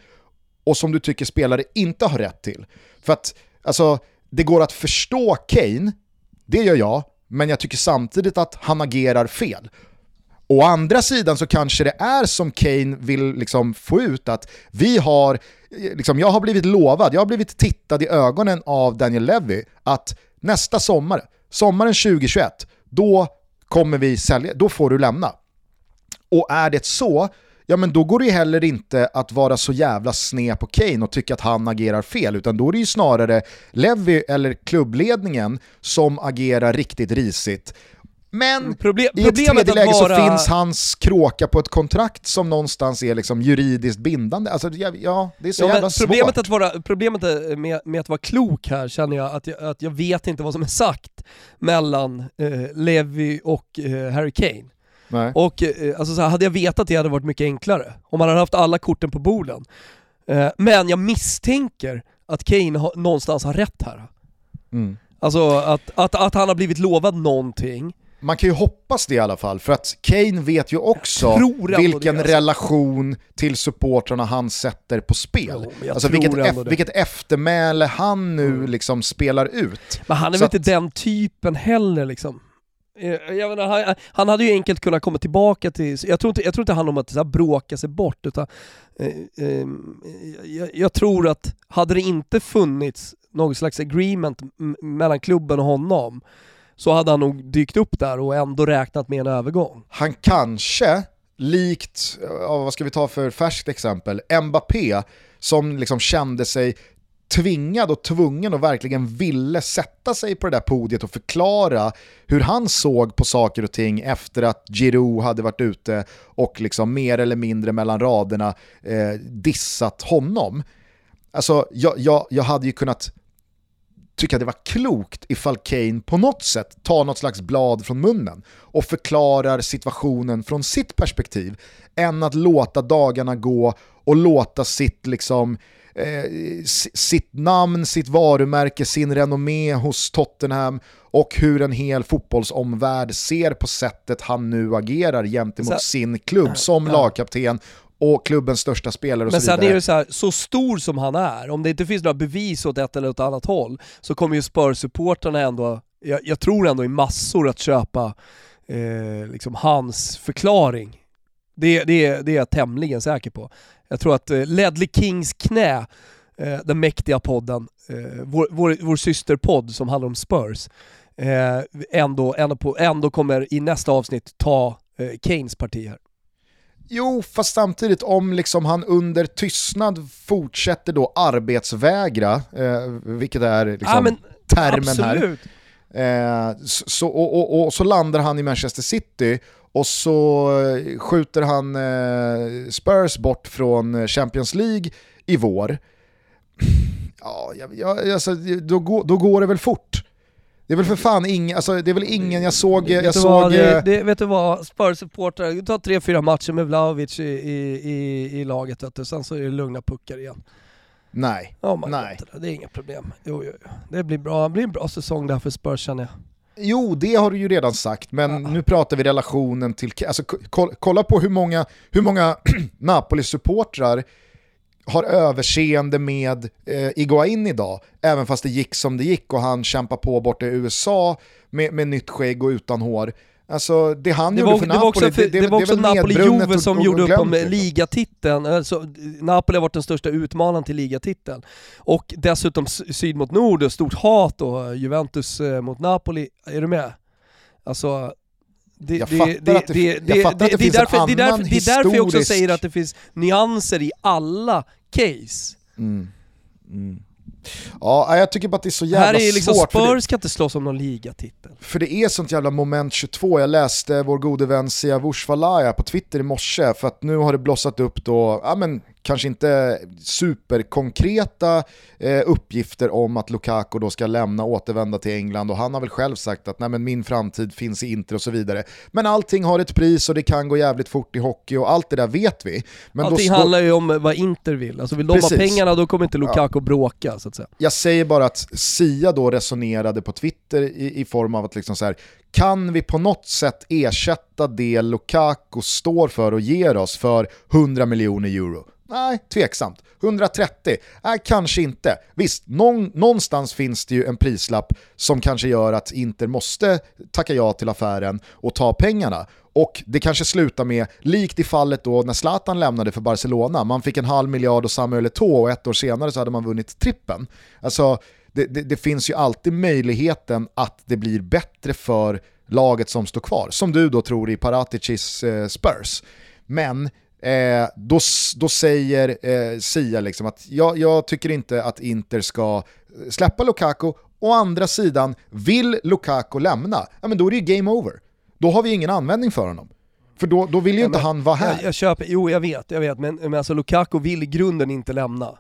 och som du tycker spelare inte har rätt till? För att, alltså, det går att förstå Kane, det gör jag, men jag tycker samtidigt att han agerar fel. Å andra sidan så kanske det är som Kane vill liksom få ut att vi har, liksom, jag har blivit lovad, jag har blivit tittad i ögonen av Daniel Levy att nästa sommar, sommaren 2021, då kommer vi sälja, då får du lämna. Och är det så, ja men då går det ju heller inte att vara så jävla sned på Kane och tycka att han agerar fel, utan då är det ju snarare Levy eller klubbledningen som agerar riktigt risigt. Men mm, Problem, i ett tredje läge vara... så finns hans kråka på ett kontrakt som någonstans är liksom juridiskt bindande. Alltså, ja, det är så ja, jävla problemet svårt. Att vara, problemet med, med, att vara klok här känner jag att, jag att jag vet inte vad som är sagt mellan eh, Levi och eh, Harry Kane. Nej. Och eh, alltså, så här, hade jag vetat det hade varit mycket enklare. Om man hade haft alla korten på borden. Eh, men jag misstänker att Kane ha, någonstans har rätt här. Mm. Alltså att, att, att han har blivit lovad någonting. Man kan ju hoppas det i alla fall, för att Kane vet ju också vilken det, relation till supportrarna han sätter på spel. Jo, alltså vilket, eff vilket eftermäle han nu mm. liksom spelar ut. Men han är väl inte den typen heller liksom. Eh, jag menar, han, han, hade ju enkelt kunnat komma tillbaka till, jag tror inte, jag tror inte han om att så här, bråka sig bort utan eh, eh, jag, jag, tror att hade det inte funnits någon slags agreement mellan klubben och honom så hade han nog dykt upp där och ändå räknat med en övergång. Han kanske, likt, vad ska vi ta för färskt exempel, Mbappé som liksom kände sig tvingad och tvungen och verkligen ville sätta sig på det där podiet och förklara hur han såg på saker och ting efter att Giroud hade varit ute och liksom mer eller mindre mellan raderna eh, dissat honom. Alltså jag, jag, jag hade ju kunnat tycka det var klokt ifall Kane på något sätt tar något slags blad från munnen och förklarar situationen från sitt perspektiv än att låta dagarna gå och låta sitt liksom eh, sitt namn, sitt varumärke, sin renommé hos Tottenham och hur en hel fotbollsomvärld ser på sättet han nu agerar gentemot så, sin klubb som ja. lagkapten och klubbens största spelare och Men så vidare. Men sen är det så här, så stor som han är, om det inte finns några bevis åt ett eller åt annat håll, så kommer ju Spurs-supportrarna ändå, jag, jag, tror ändå i massor att köpa eh, liksom hans förklaring. Det, det, det är jag tämligen säker på. Jag tror att eh, Ledley Kings knä, eh, den mäktiga podden, eh, vår, vår, vår systerpodd som handlar om Spurs, eh, ändå, ändå, på, ändå kommer i nästa avsnitt ta Kanes parti här. Jo, fast samtidigt om liksom han under tystnad fortsätter då arbetsvägra, eh, vilket är liksom ja, men, termen absolut. här, eh, så, och, och, och, så landar han i Manchester City och så skjuter han eh, Spurs bort från Champions League i vår. Ja, jag, alltså, då, går, då går det väl fort. Det är väl för fan ingen, alltså, det är väl ingen jag såg... Jag vet, du såg vad, det, det, vet du vad, Spurs-supportrar, ta tre, fyra matcher med Vlahovic i, i, i, i laget vet du, sen så är det lugna puckar igen. Nej. Oh Nej. God, det är inga problem. Jo, jo, jo. Det blir bra, det blir en bra säsong där för Spurs känner jag. Jo, det har du ju redan sagt, men ja. nu pratar vi relationen till... Alltså, kolla på hur många, hur många Napoli-supportrar har överseende med eh, Iguain idag, även fast det gick som det gick och han kämpar på borta i USA med, med nytt skägg och utan hår. Alltså det han det gjorde var, för Napoli, det, det, det var också Napoli-Juve som gjorde upp om liksom. ligatiteln. Alltså, Napoli har varit den största utmanaren till ligatiteln. Och dessutom syd mot nord, stort hat och Juventus eh, mot Napoli. Är du med? Alltså, det, jag fattar det, att det, det, det, jag fattar att det, finns därför, en annan det är därför, historisk... Det är därför jag också säger att det finns nyanser i alla case. Mm. Mm. Ja, jag tycker bara att det är så jävla svårt. Här är liksom svårt. Spurs ska inte slåss om någon ligatitel. För det är sånt jävla moment 22. Jag läste vår gode vän Sia Vushvalaya på Twitter i morse för att nu har det blossat upp då, ja men kanske inte superkonkreta eh, uppgifter om att Lukaku då ska lämna och återvända till England och han har väl själv sagt att Nej, men min framtid finns i Inter och så vidare. Men allting har ett pris och det kan gå jävligt fort i hockey och allt det där vet vi. Men allting då handlar ju om vad Inter vill, alltså vill de Precis. ha pengarna då kommer inte Lukaku ja. bråka så att säga. Jag säger bara att Sia då resonerade på Twitter i, i form av att liksom så här, kan vi på något sätt ersätta det Lukaku står för och ger oss för 100 miljoner euro? Nej, tveksamt. 130? Nej, kanske inte. Visst, någon, någonstans finns det ju en prislapp som kanske gör att Inter måste tacka ja till affären och ta pengarna. Och det kanske slutar med, likt i fallet då när Zlatan lämnade för Barcelona, man fick en halv miljard och Samuel Eto'o och ett år senare så hade man vunnit trippen. Alltså, det, det, det finns ju alltid möjligheten att det blir bättre för laget som står kvar, som du då tror i Paraticis eh, Spurs. Men eh, då, då säger eh, Sia liksom att jag, jag tycker inte att Inter ska släppa Lukaku, å andra sidan, vill Lukaku lämna, ja men då är det ju game over. Då har vi ingen användning för honom. För då, då vill ju ja, inte han vara här. Jag, jag, köper, jo jag vet, jag vet, men, men alltså Lukaku vill i grunden inte lämna.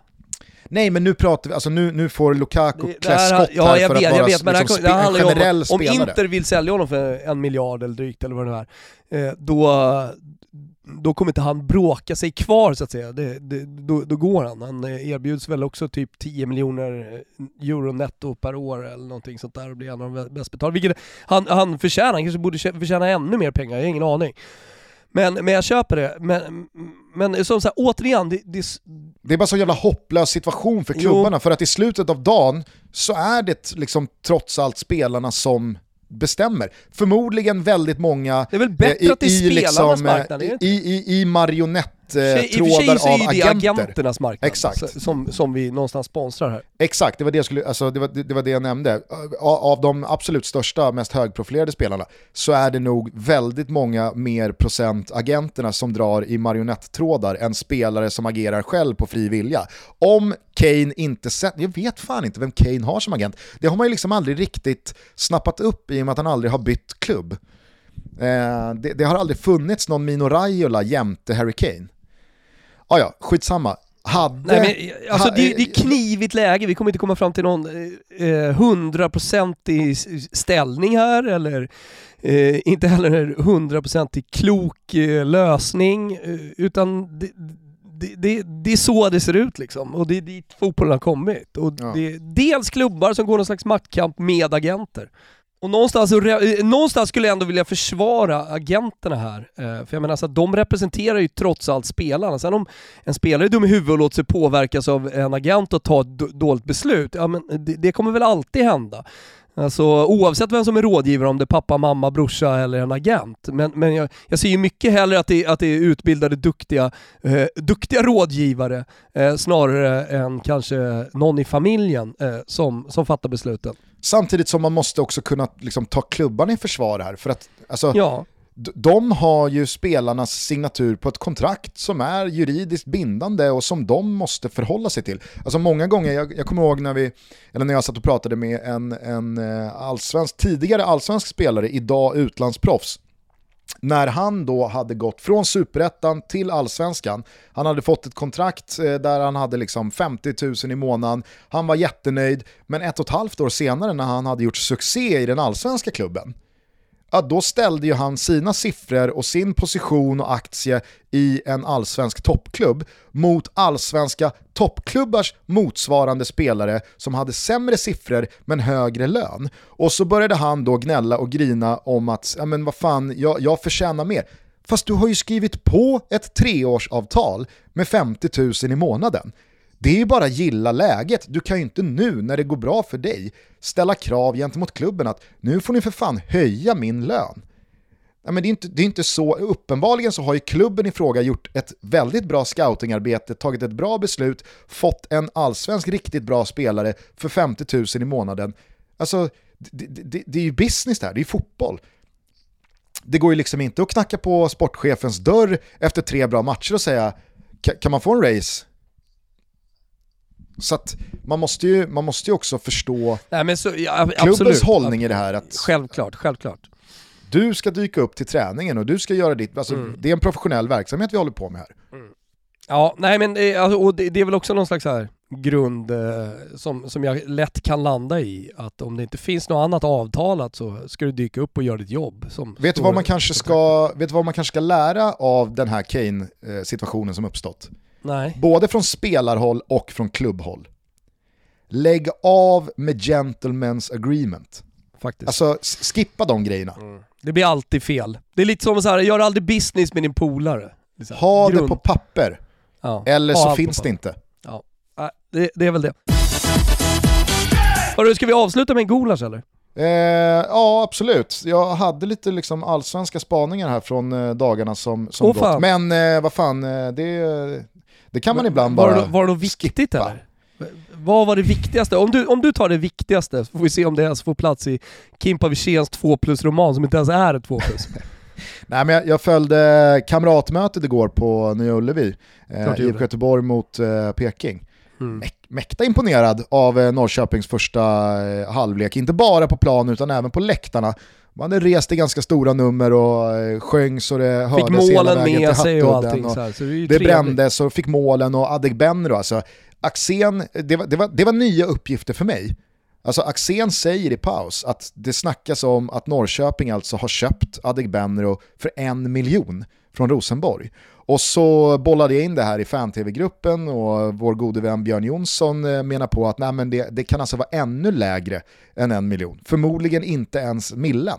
Nej men nu pratar vi, alltså nu, nu får Lukaku klä skott här ja, jag för vet, att vara vet, men liksom, det handlar ju om, om spelare. Om Inter vill sälja honom för en miljard eller drygt eller vad det nu är, eh, då, då kommer inte han bråka sig kvar så att säga. Det, det, då, då, går han. Han erbjuds väl också typ 10 miljoner euro netto per år eller någonting sånt där och blir en av de bäst betalda. Vilket han, han förtjänar, han kanske borde förtjäna ännu mer pengar, jag har ingen aning. Men, men jag köper det. Men, men som sagt, återigen, det, det... det är bara så jävla hopplös situation för klubbarna, jo. för att i slutet av dagen så är det liksom trots allt spelarna som bestämmer. Förmodligen väldigt många Det är väl bättre eh, att det är spelarnas liksom, marknad? I, i, i marionett trådar av agenter. I och för sig så är det agenternas marknad Exakt. Som, som vi någonstans sponsrar här. Exakt, det var det, jag skulle, alltså, det, var, det var det jag nämnde. Av de absolut största, mest högprofilerade spelarna så är det nog väldigt många mer procent agenterna som drar i marionettrådar än spelare som agerar själv på fri vilja. Om Kane inte sett, jag vet fan inte vem Kane har som agent. Det har man ju liksom aldrig riktigt snappat upp i och med att han aldrig har bytt klubb. Eh, det, det, har aldrig funnits någon Mino Raiola jämte Harry Kane. Ah, ja, skitsamma. hade... Nej, men, alltså, det, det är knivigt läge, vi kommer inte komma fram till någon hundraprocentig eh, ställning här eller eh, inte heller hundraprocentig klok eh, lösning eh, utan det, det, det, det, är så det ser ut liksom och det är dit fotbollen har kommit. Och ja. det är dels klubbar som går någon slags maktkamp med agenter. Och någonstans, eh, någonstans skulle jag ändå vilja försvara agenterna här. Eh, för jag menar, alltså, de representerar ju trots allt spelarna. Sen om en spelare är dum i huvudet och låter sig påverkas av en agent och ta ett dåligt beslut, ja men det, det kommer väl alltid hända. Alltså oavsett vem som är rådgivare, om det är pappa, mamma, brorsa eller en agent. Men, men jag, jag ser ju mycket hellre att det, att det är utbildade, duktiga, eh, duktiga rådgivare eh, snarare än kanske någon i familjen eh, som, som fattar besluten. Samtidigt som man måste också kunna liksom, ta klubban i försvar här. För att, alltså, ja de har ju spelarnas signatur på ett kontrakt som är juridiskt bindande och som de måste förhålla sig till. Alltså många gånger, jag, jag kommer ihåg när, vi, eller när jag satt och pratade med en, en eh, allsvensk, tidigare allsvensk spelare, idag utlandsproffs, när han då hade gått från superettan till allsvenskan, han hade fått ett kontrakt eh, där han hade liksom 50 000 i månaden, han var jättenöjd, men ett och ett halvt år senare när han hade gjort succé i den allsvenska klubben, ja, då ställde ju han sina siffror och sin position och aktie i en allsvensk toppklubb mot allsvenska toppklubbars motsvarande spelare som hade sämre siffror men högre lön. Och så började han då gnälla och grina om att, ja men vad fan, jag, jag förtjänar mer. Fast du har ju skrivit på ett treårsavtal med 50 000 i månaden. Det är ju bara gilla läget. Du kan ju inte nu när det går bra för dig ställa krav gentemot klubben att nu får ni för fan höja min lön. Nej, men det, är inte, det är inte så, uppenbarligen så har ju klubben i fråga gjort ett väldigt bra scoutingarbete, tagit ett bra beslut, fått en allsvensk riktigt bra spelare för 50 000 i månaden. Alltså, det, det, det är ju business där, det är ju fotboll. Det går ju liksom inte att knacka på sportchefens dörr efter tre bra matcher och säga kan man få en race? Så att man måste ju, man måste ju också förstå Nej, så, ja, klubbens absolut. hållning i det här. Att självklart, självklart. Du ska dyka upp till träningen och du ska göra ditt, alltså, mm. det är en professionell verksamhet vi håller på med här. Mm. Ja, nej men eh, alltså, och det, det, är väl också någon slags här grund eh, som, som jag lätt kan landa i, att om det inte finns något annat avtalat så ska du dyka upp och göra ditt jobb. Vet, du vad man kanske ska, vet du vad man kanske ska lära av den här Kane-situationen eh, som uppstått? Nej. Både från spelarhåll och från klubbhåll. Lägg av med gentlemen's agreement. Faktiskt. Alltså skippa de grejerna. Mm. Det blir alltid fel. Det är lite som så här, gör aldrig business med din polare. Ha Grund. det på papper. Ja. Eller ha så finns det inte. Ja, det, det är väl det. Hörru, ska vi avsluta med en gulasch eller? Eh, ja, absolut. Jag hade lite liksom allsvenska spaningar här från eh, dagarna som, som oh, gått. Men eh, vad fan, eh, det, det kan man ibland var, bara Var det något viktigt skippa. eller? Vad var det viktigaste? Om du, om du tar det viktigaste så får vi se om det ens får plats i Kimpa Wirséns 2 plus-roman som inte ens är ett 2 plus. Nej, men jag, jag följde kamratmötet igår på Nya Ullevi, eh, IFK Göteborg mot eh, Peking. Mm. Mäkta imponerad av eh, Norrköpings första eh, halvlek, inte bara på plan utan även på läktarna. Man hade rest i ganska stora nummer och eh, sjöng så det hördes hela vägen målen med sig och. Och det, det brändes och fick målen och Adegbenro. Alltså, Axén, det var, det, var, det var nya uppgifter för mig. Alltså Axén säger i paus att det snackas om att Norrköping alltså har köpt Adegbenro för en miljon från Rosenborg. Och så bollade jag in det här i fan-tv-gruppen och vår gode vän Björn Jonsson eh, menar på att nej, men det, det kan alltså vara ännu lägre än en miljon. Förmodligen inte ens millen.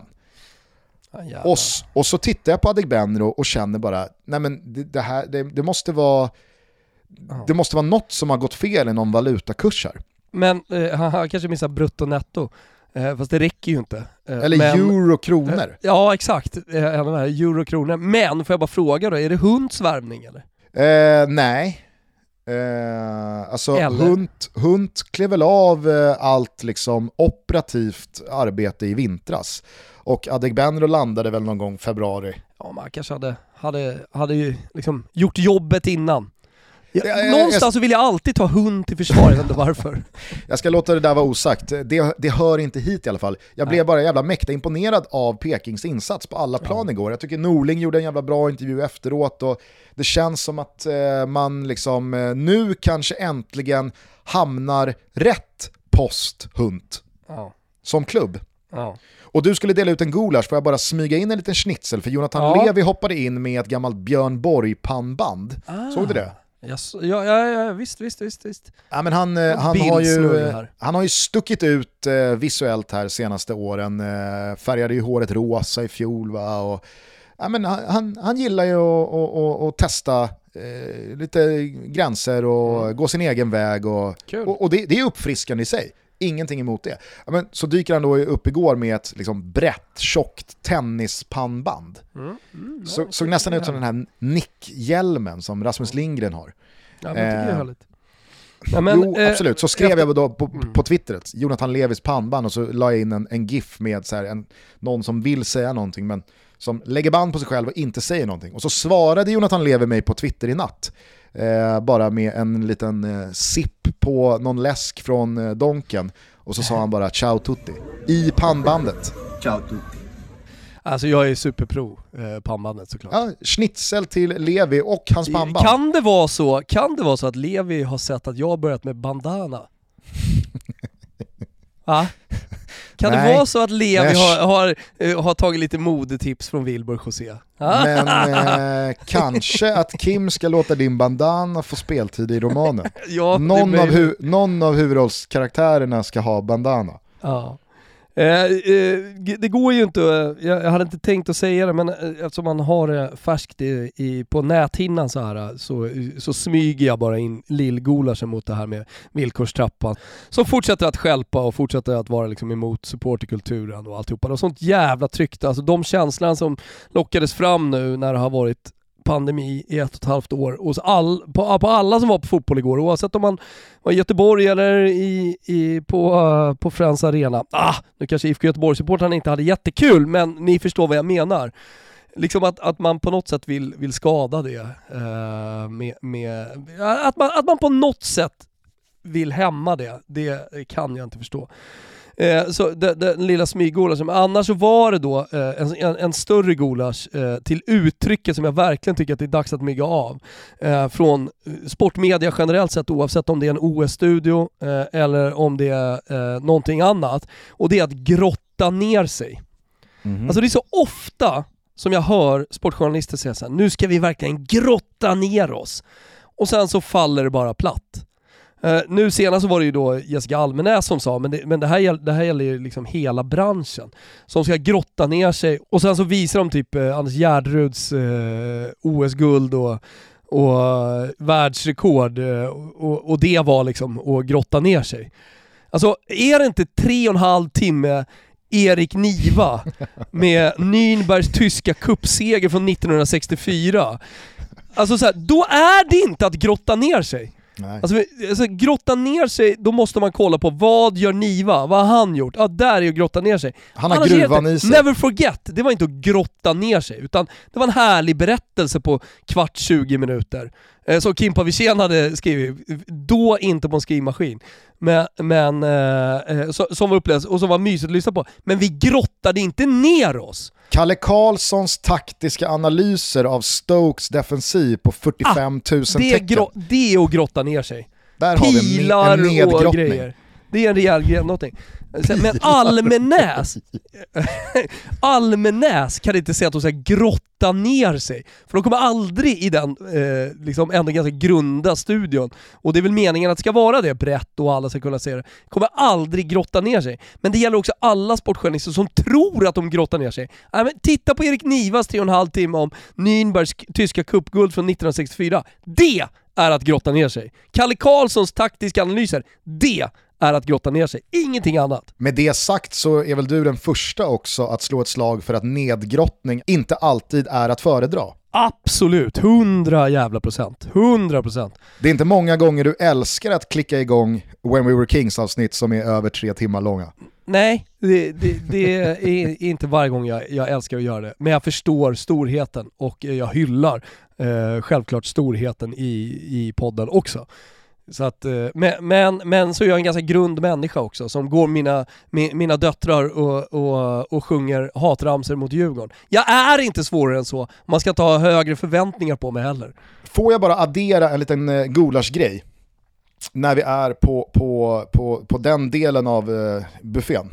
Ah, och, och, så tittar jag på Adegbenro och känner bara, nej men det, det här, det, det, måste vara, det måste vara något som har gått fel i någon valutakurs här. Men eh, han kanske missar brutto netto. Eh, fast det räcker ju inte. Eh, Eller men, euro-kronor. Eh, ja exakt, eh, euro-kronor. Men får jag bara fråga då, är det Hunds värvning eller? Eh, nej. Eh, alltså Hunt, Hunt klev väl av eh, allt liksom operativt arbete i vintras. Och Adegbenro landade väl någon gång februari. Ja man kanske hade, hade, hade ju liksom gjort jobbet innan jag, någonstans så vill jag alltid ta hund till försvar, jag vet inte varför. jag ska låta det där vara osagt, det, det hör inte hit i alla fall. Jag blev bara jävla mäkta imponerad av Pekings insats på alla plan ja. igår. Jag tycker Norling gjorde en jävla bra intervju efteråt och det känns som att eh, man liksom eh, nu kanske äntligen hamnar rätt post Hunt ja. som klubb. Ja. Och du skulle dela ut en gulasch, får jag bara smyga in en liten schnitzel? För Jonathan ja. Levi hoppade in med ett gammalt Björn Borg-pannband. Ah. Såg du det? Yes. Ja, ja, ja, visst, visst, visst. visst. Ja, men han, eh, han, har ju, han har ju stuckit ut eh, visuellt här senaste åren. Eh, färgade ju håret rosa i fjol va? Och, ja, men han, han, han gillar ju att testa eh, lite gränser och mm. gå sin egen väg. Och, och, och det, det, är uppfriskande i sig ingenting emot det. Ja, men så dyker han då upp igår med ett liksom, brett, tjockt tennispannband. Mm. Mm, så, såg nästan ut som den här nick-hjälmen som Rasmus Lindgren har. Ja, men det är eh, härligt. Ja, men, jo, eh, absolut. Så skrev jag då på, mm. på Twitter, Jonathan Levis pannband och så la jag in en, en GIF med så här, en, någon som vill säga någonting men som lägger band på sig själv och inte säger någonting. Och så svarade Jonathan Levi mig på Twitter i natt eh, bara med en liten eh, sipp på någon läsk från eh, Donken och så sa han bara ciao tutti i pannbandet. Ciao tutti. Alltså jag är superpro eh, pannbandet såklart. Ja, schnitzel till Levi och hans pannband. Kan det vara så, kan det vara så att Levi har sett att jag har börjat med bandana? Va? Kan Nej. det vara så att Levi har, har, eh, har, tagit lite modetips från Wilbur José? Men eh, kanske att Kim ska låta din bandana få speltid i romanen. ja, någon, av hu någon av huvudrollskaraktärerna ska ha bandana. Ja. Eh, eh, det går ju inte, eh, jag, hade inte tänkt att säga det, men eftersom man har det färskt i, i, på näthinnan så här så, så smyger jag bara in lillgulaschen mot det här med villkorstrappan. Som fortsätter att skälpa och fortsätter att vara liksom emot supporterkulturen och alltihopa. Och sånt jävla tryck, alltså de känslorna som lockades fram nu när det har varit pandemi i ett och ett halvt år och all, på, på alla som var på fotboll igår, oavsett om man var i Göteborg eller i, i, på, uh, på Friends Arena. Ah, nu kanske IFK Göteborg-supportrarna inte hade jättekul, men ni förstår vad jag menar. Liksom att, att man på något sätt vill, vill skada det. Uh, med, med, att, man, att man på något sätt vill hämma det, det kan jag inte förstå. Eh, så den, den lilla smyggulaschen. Annars så var det då eh, en, en, en, större gulasch eh, till uttrycket som jag verkligen tycker att det är dags att mygga av. Eh, från eh, sportmedia generellt sett oavsett om det är en OS-studio eh, eller om det är någonting annat. Och det är att grotta ner sig. Mm -hmm. Alltså det är så ofta som jag hör sportjournalister säga såhär, nu ska vi verkligen grotta ner oss. Och sen så faller det bara platt. Uh, nu senast så var det ju då Jessica Almenäs som sa, men det, men det, här, det här gäller ju liksom hela branschen. Som ska grotta ner sig och sen så visar de typ uh, Anders Gärderuds uh, eh, OS-guld och, och världsrekord och, och, det var liksom att grotta ner sig. Alltså är det inte tre och en halv timme Erik Niva med Nürnbergs tyska kuppseger från 1964. Alltså så här, då är det inte att grotta ner sig. Nej. Alltså, alltså, grotta ner sig, då måste man kolla på vad gör Niva? Vad har han gjort? Ja, där är att grotta ner sig. Han har Annars gruvan i sig. Never forget, det var inte att grotta ner sig, utan det var en härlig berättelse på kvart 20 minuter. Eh, som Kimpa Wirsén hade skrivit, då inte på en skrivmaskin. Men, men eh, eh så, som var upplevelse och som var mysigt att lyssna på. Men vi grottade inte ner oss. Kalle Karlssons taktiska analyser av Stokes defensiv på 45 000 ah, det tecken. Det är att grotta ner sig. Där Pilar har vi en, en och grejer. Det är en rejäl grennottning. Men Almenäs, Almenäs kan inte säga att de ska grotta ner sig. För de kommer aldrig i den, eh, liksom ändå ganska grunda studion, och det är väl meningen att det ska vara det brett och alla ska kunna se det, kommer aldrig grotta ner sig. Men det gäller också alla sportjournalister som tror att de grottar ner sig. Äh, men titta på Erik Nivas 3,5 timme om Nürnbergs tyska cupguld från 1964. Det är att grotta ner sig. Kalle Karlssons taktiska analyser, det är att grotta ner sig, ingenting annat. Med det sagt så är väl du den första också att slå ett slag för att nedgrottning inte alltid är att föredra. Absolut, 100 jävla procent. 100 procent. Det är inte många gånger du älskar att klicka igång When We Were Kings avsnitt som är över tre timmar långa. nej, det, det, det, är inte varje gång jag, jag älskar att göra det. Men jag förstår storheten och jag hyllar eh, självklart storheten i, i podden också. Så att, eh, men, men, men så är jag en ganska grund människa också som går mina, mina döttrar och, och, och sjunger hatramser mot Djurgården. Jag är inte svårare än så, man ska inte ha högre förväntningar på mig heller. Får jag bara addera en liten eh, gulaschgrej? När vi är på, på, på, på den delen av eh, buffén.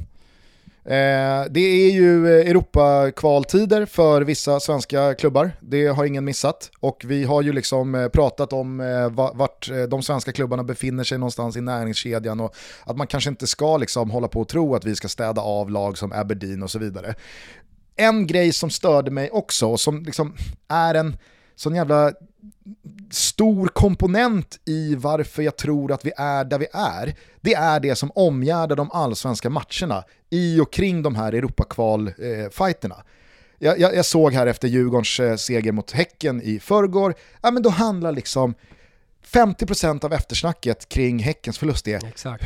Eh, det är ju Europakvaltider Europa-kvaltider för vissa svenska klubbar, det har ingen missat. Och vi har ju liksom eh, pratat om vart de svenska klubbarna befinner sig någonstans i näringskedjan och att man kanske inte ska liksom hålla på och tro att vi ska städa av lag som Aberdeen och så vidare. En grej som störde mig också, och som liksom är en sån jävla stor komponent i varför jag tror att vi är där vi är, det är det som omgärdar de allsvenska matcherna i och kring de här Europakval-fighterna. Jag, jag, jag, såg här efter Djurgårdens eh, seger mot Häcken i förrgår, ja men då handlar liksom 50% av eftersnacket kring Häckens förlust är Exakt.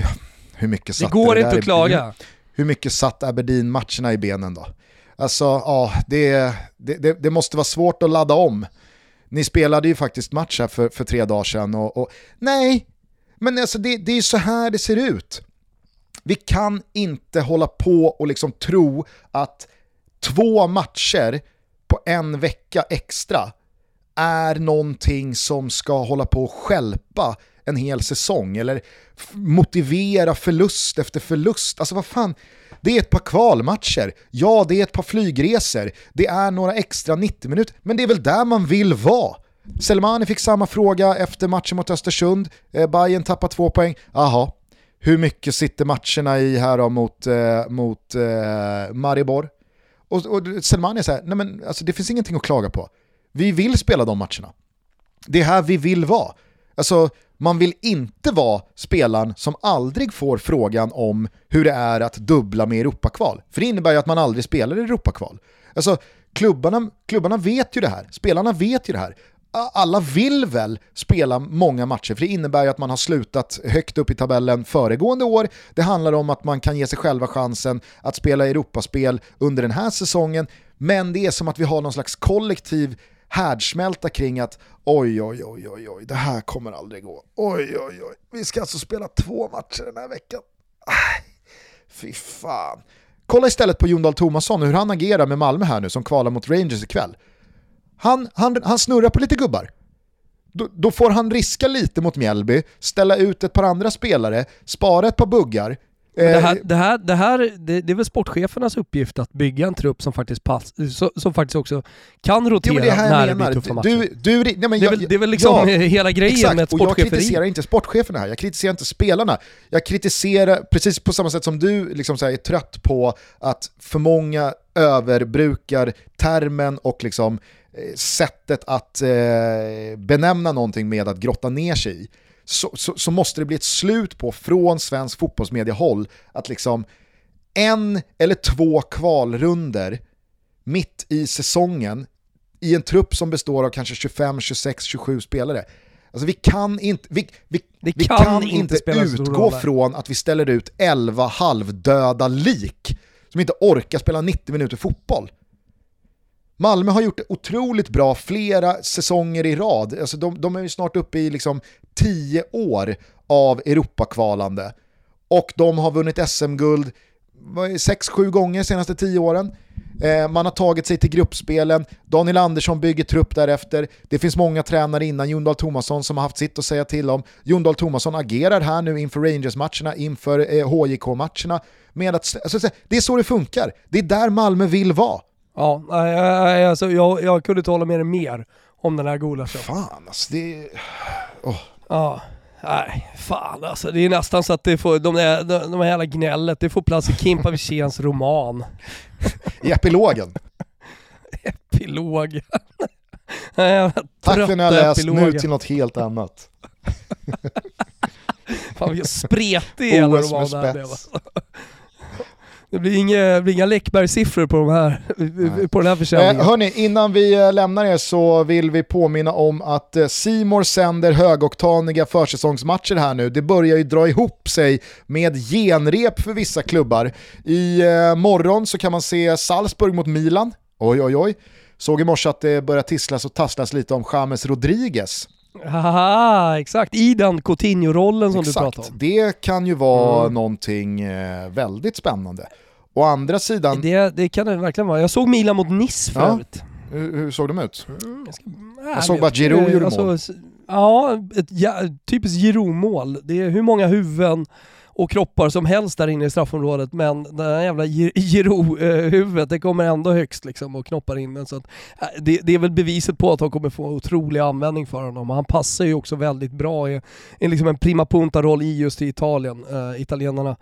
hur mycket satt det går det inte att klaga. Hur, hur mycket satt Aberdeen matcherna i benen då? Alltså, ja, det, det, det måste vara svårt att ladda om ni spelade ju faktiskt match här för, för tre dagar sedan och, och nej, men alltså det, det är ju så här det ser ut. Vi kan inte hålla på och liksom tro att två matcher på en vecka extra är någonting som ska hålla på och skälpa en hel säsong eller motivera förlust efter förlust. Alltså vad fan, det är ett par kvalmatcher, ja det är ett par flygresor, det är några extra 90 minuter, men det är väl där man vill vara. Selmani fick samma fråga efter matchen mot Östersund, eh, Bayern tappar två poäng, Aha. Hur mycket sitter matcherna i här då mot, eh, mot eh, Maribor? Och, och Selmani säger, nej men alltså, det finns ingenting att klaga på. Vi vill spela de matcherna. Det är här vi vill vara. Alltså, man vill inte vara spelaren som aldrig får frågan om hur det är att dubbla med Europakval. För det innebär ju att man aldrig spelar i Europakval. Alltså, klubbarna, klubbarna vet ju det här, spelarna vet ju det här. Alla vill väl spela många matcher, för det innebär ju att man har slutat högt upp i tabellen föregående år. Det handlar om att man kan ge sig själva chansen att spela Europaspel under den här säsongen, men det är som att vi har någon slags kollektiv härdsmälta kring att oj, oj, oj, oj, oj, det här kommer aldrig gå. Oj, oj, oj, vi ska alltså spela två matcher den här veckan. Aj, fy fan. Kolla istället på Jon Dahl Tomasson hur han agerar med Malmö här nu som kvalar mot Rangers ikväll. Han, han, han snurrar på lite gubbar. Då, då, får han riska lite mot Mjällby, ställa ut ett par andra spelare, spara ett par buggar, det här, eh, det, här, det, här det, det, är väl sportchefernas uppgift att bygga en trupp som faktiskt, pass, som faktiskt också kan rotera jo, det när det blir tuffa matcher. Du, du, nej, men det, är väl, det är väl liksom ja, hela grejen exakt, med ett sportcheferi. Jag kritiserar inte sportcheferna här, jag kritiserar inte spelarna. Jag kritiserar, precis på samma sätt som du liksom så är trött på att för många överbrukar termen och liksom eh, sättet att eh, benämna någonting med att grotta ner sig i så, så, så, måste det bli ett slut på från svensk fotbollsmediehåll att liksom en eller två kvalrunder mitt i säsongen i en trupp som består av kanske 25, 26, 27 spelare. Alltså vi kan inte, vi, vi, vi kan, kan, inte, utgå från att vi ställer ut 11 halvdöda lik som inte orkar spela 90 minuter fotboll. Malmö har gjort det otroligt bra flera säsonger i rad. Alltså de, de är ju snart uppe i liksom tio år av Europakvalande. Och de har vunnit SM-guld 6-7 gånger de senaste tio åren. Eh, man har tagit sig till gruppspelen, Daniel Andersson bygger trupp därefter, det finns många tränare innan, Jon Dahl Tomasson som har haft sitt att säga till om. Jon Dahl Tomasson agerar här nu inför Rangers-matcherna, inför eh, HJK-matcherna. alltså, det är så det funkar, det är där Malmö vill vara. Ja, alltså, jag, jag kunde hålla med dig mer om den här gulaschen. Fan alltså, det... Oh. Ja. Nej, fan alltså. Det är nästan så att det får, de, där, de, de här jävla gnället, det får plats i Kimpa Wirséns roman. I epilogen. epilogen. Tack för att ni har läst, nu till något helt annat. fan vilken spretig jävla roman det här blev. Det blir inga, blir inga Läckberg-siffror på, de här, på den här försäljningen. Eh, hörni, innan vi eh, lämnar er så vill vi påminna om att eh, Simor sänder högoktaniga försäsongsmatcher här nu. Det börjar ju dra ihop sig med genrep för vissa klubbar. I eh, morgon så kan man se Salzburg mot Milan. Oj, oj, oj. Såg i morse att det börjar tisslas och tasslas lite om James Rodriguez. Haha, exakt. I den Coutinho-rollen som exakt. du pratade om. Det kan ju vara Mm. någonting eh, väldigt spännande. Å andra sidan, Det, det kan det verkligen vara. Jag såg Milan mot Nice för Ja. övrigt. hur, hur såg de ut? Mm, jag, ska, Jag såg bara Giroud gjorde mål. s- Ja, ett ja, typiskt Giroud-mål. Det är hur många huvuden och kroppar som helst där inne i straffområdet men det här jävla Gi- Giroud-huvudet det kommer ändå högst liksom och knoppar in den. Så att, äh, det, det är väl beviset på att han kommer få otrolig användning för honom. Han passar ju också väldigt bra i, i liksom en prima punta-roll i just i Italien. Uh, italienarna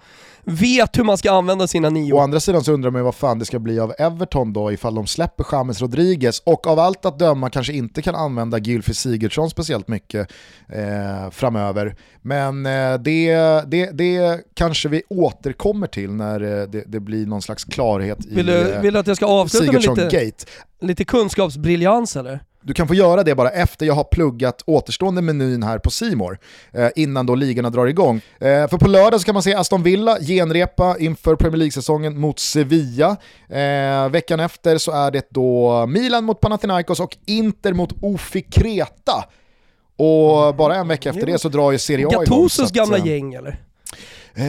vet hur man ska använda sina Å andra sidan så undrar man ju vad fan det ska bli av Everton då ifall de släpper James Rodriguez och av allt att döma kanske inte kan använda Gylfi Sigurdsson speciellt mycket eh, framöver. Men eh, det, det, det kanske vi återkommer till när eh, det, det blir någon slags klarhet i Vill du, eh, vill du att jag ska avsluta med lite, Sigurdsson-gate. lite kunskapsbriljans eller? Du kan få göra det bara efter jag har pluggat återstående menyn här på Simor eh, innan då ligorna drar igång. Eh, för på lördag så kan man se Aston Villa genrepa inför Premier League-säsongen mot Sevilla. Eh, veckan efter så är det då Milan mot Panathinaikos och Inter mot Ofi Kreta. Och bara en vecka efter det så drar ju Serie A igång. Gattusos att, gamla eh, gäng eller? Eh,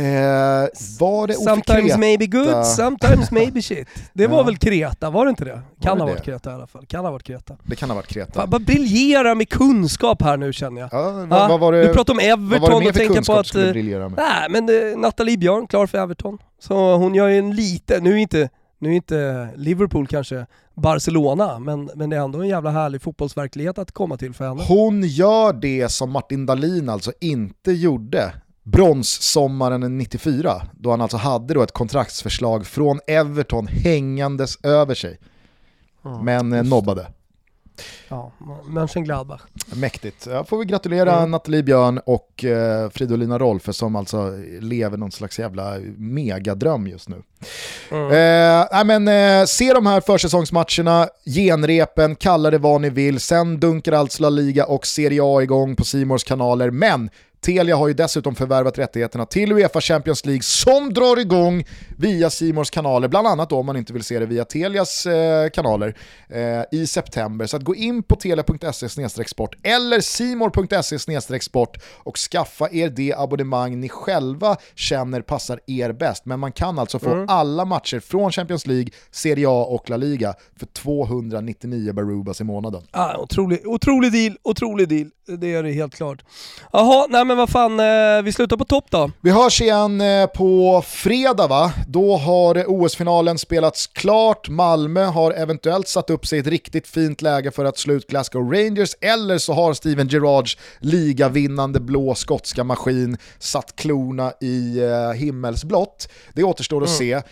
var det Sometimes maybe good, sometimes maybe shit. Det var Ja. väl Kreta, var det inte det? Kan det ha det? varit Kreta i alla fall. Kan ha varit Kreta. Det kan ha varit Kreta. Fan, Bara briljera med kunskap här nu känner jag. Ja, vad, Ja, vad var det, du pratar om det Everton och tänker på att... eh? Nej men eh, Nathalie Björn, klar för Everton. Så hon gör ju en liten, nu är inte, nu är inte Liverpool kanske Barcelona, men, men det är ändå en jävla härlig fotbollsverklighet att komma till för henne. Hon gör det som Martin Dahlin alltså inte gjorde bronssommaren 94, då han alltså hade då ett kontraktsförslag från Everton hängandes över sig, Mm, men eh, nobbade. Ja, Mönchengladbach. Mäktigt. Jag får vi gratulera Mm. Nathalie Björn och eh, Fridolina Rolfö som alltså lever någon slags jävla megadröm just nu. Mm. Eh, nej men, eh, se de här försäsongsmatcherna, genrepen, kalla det vad ni vill. Sen dunkar alltså La Liga och Serie A igång på Simors kanaler. Men Telia har ju dessutom förvärvat rättigheterna till Uefa Champions League som drar igång via Simors kanaler, bland annat då om man inte vill se det via Telias eh, kanaler eh, i september. Så att gå in på telia.se sport eller simor.se sport och skaffa er det abonnemang ni själva känner passar er bäst. Men man kan alltså få alla matcher från Champions League, Serie A och La Liga för 299 barubas i månaden. Ah, otrolig, otrolig deal, otrolig deal. Det är det helt klart. Jaha, nej men vad fan, eh, vi slutar på topp då. Vi hörs igen eh, på fredag va? Då har OS-finalen spelats klart. Malmö har eventuellt satt upp sig i ett riktigt fint läge för att slå ut Glasgow Rangers eller så har Steven Gerrards ligavinnande blå skotska maskin satt klorna i eh, himmelsblått. Det återstår att se. Eh,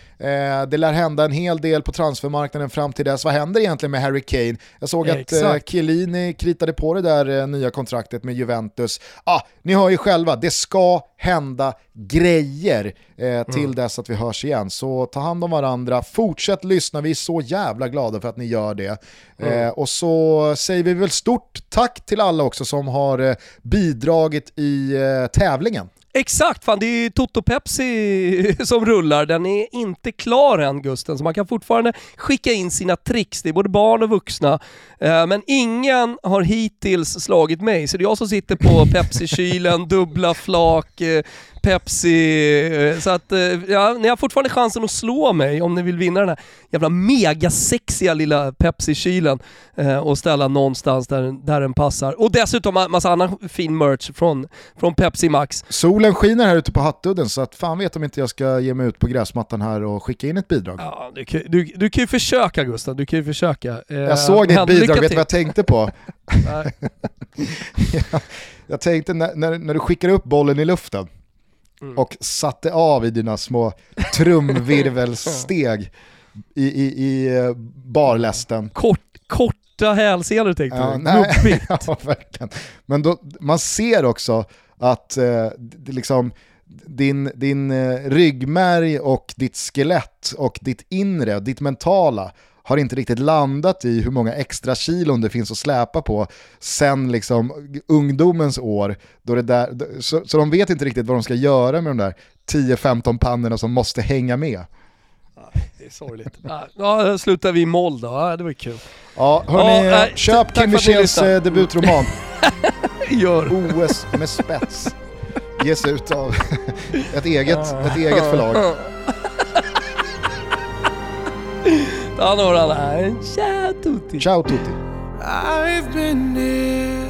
det lär hända en hel del på transfermarknaden fram till dess. Vad händer egentligen med Harry Kane? Jag såg att Exakt. Chiellini kritade på det där nya kontraktet med Juventus. Ah, ni hör ju själva, det ska hända grejer eh, till dess att vi hörs igen. Så ta hand om varandra, fortsätt lyssna, vi är så jävla glada för att ni gör det. Eh, och så säger vi väl stort tack till alla också som har eh, bidragit i eh, tävlingen. Exakt, fan det är ju Toto Pepsi som rullar. Den är inte klar än Gusten, så man kan fortfarande skicka in sina tricks. Det är både barn och vuxna. Eh, men ingen har hittills slagit mig, så det är jag som sitter på Pepsi-kylen, dubbla flak, eh, Pepsi. eh, Så att eh, ja, ni har fortfarande chansen att slå mig om ni vill vinna den här jävla megasexiga lilla Pepsi-kylen eh, och ställa någonstans där, där den passar. Och dessutom ma- massa annan fin merch från, från Pepsi Max. Solen skiner här ute på Hattudden så att fan vet om inte jag ska ge mig ut på gräsmattan här och skicka in ett bidrag. Ja, du, kan- du, du kan ju försöka Gustav, du kan ju försöka. Jag såg ditt bidrag, vet du vad jag tänkte på? Jag tänkte när, när, när du skickar upp bollen i luften Mm. och satte av i dina små trumvirvelsteg i, i, i eh, barlästen. Kort, korta hälsenor tänkte Ja, du. nej, ja, verkligen. Men då, man ser också att eh, liksom, din, din eh, ryggmärg och ditt skelett och ditt inre, ditt mentala har inte riktigt landat i hur många extra kilon det finns att släpa på sen liksom ungdomens år. Då det där, så, så de vet inte riktigt vad de ska göra med de där 10-15 pannorna som måste hänga med. Det är sorgligt. Ja, slutar vi i moll då. Ja, det var kul. Ja, hörni, ja, köp Kim Michels eh, debutroman. Gör. OS med spets. Ges ut av ett eget, ett eget förlag. Ta några där. Ciao tutti. Ciao tutti. I've been here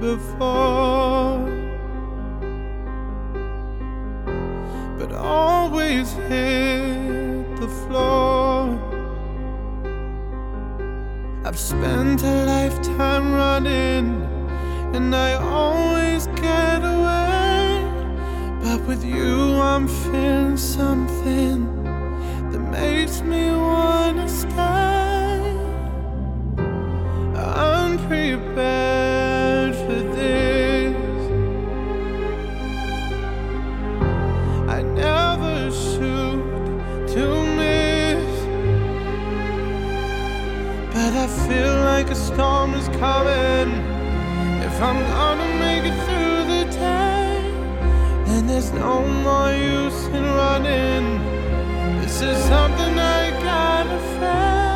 before But always hit the floor I've spent a lifetime running And I always get away But with you I'm feeling something that makes me wanna stay. I'm prepared for this. I never shoot to miss, but I feel like a storm is coming. If I'm gonna make it through the day, then there's no more use in running. This is something I gotta face.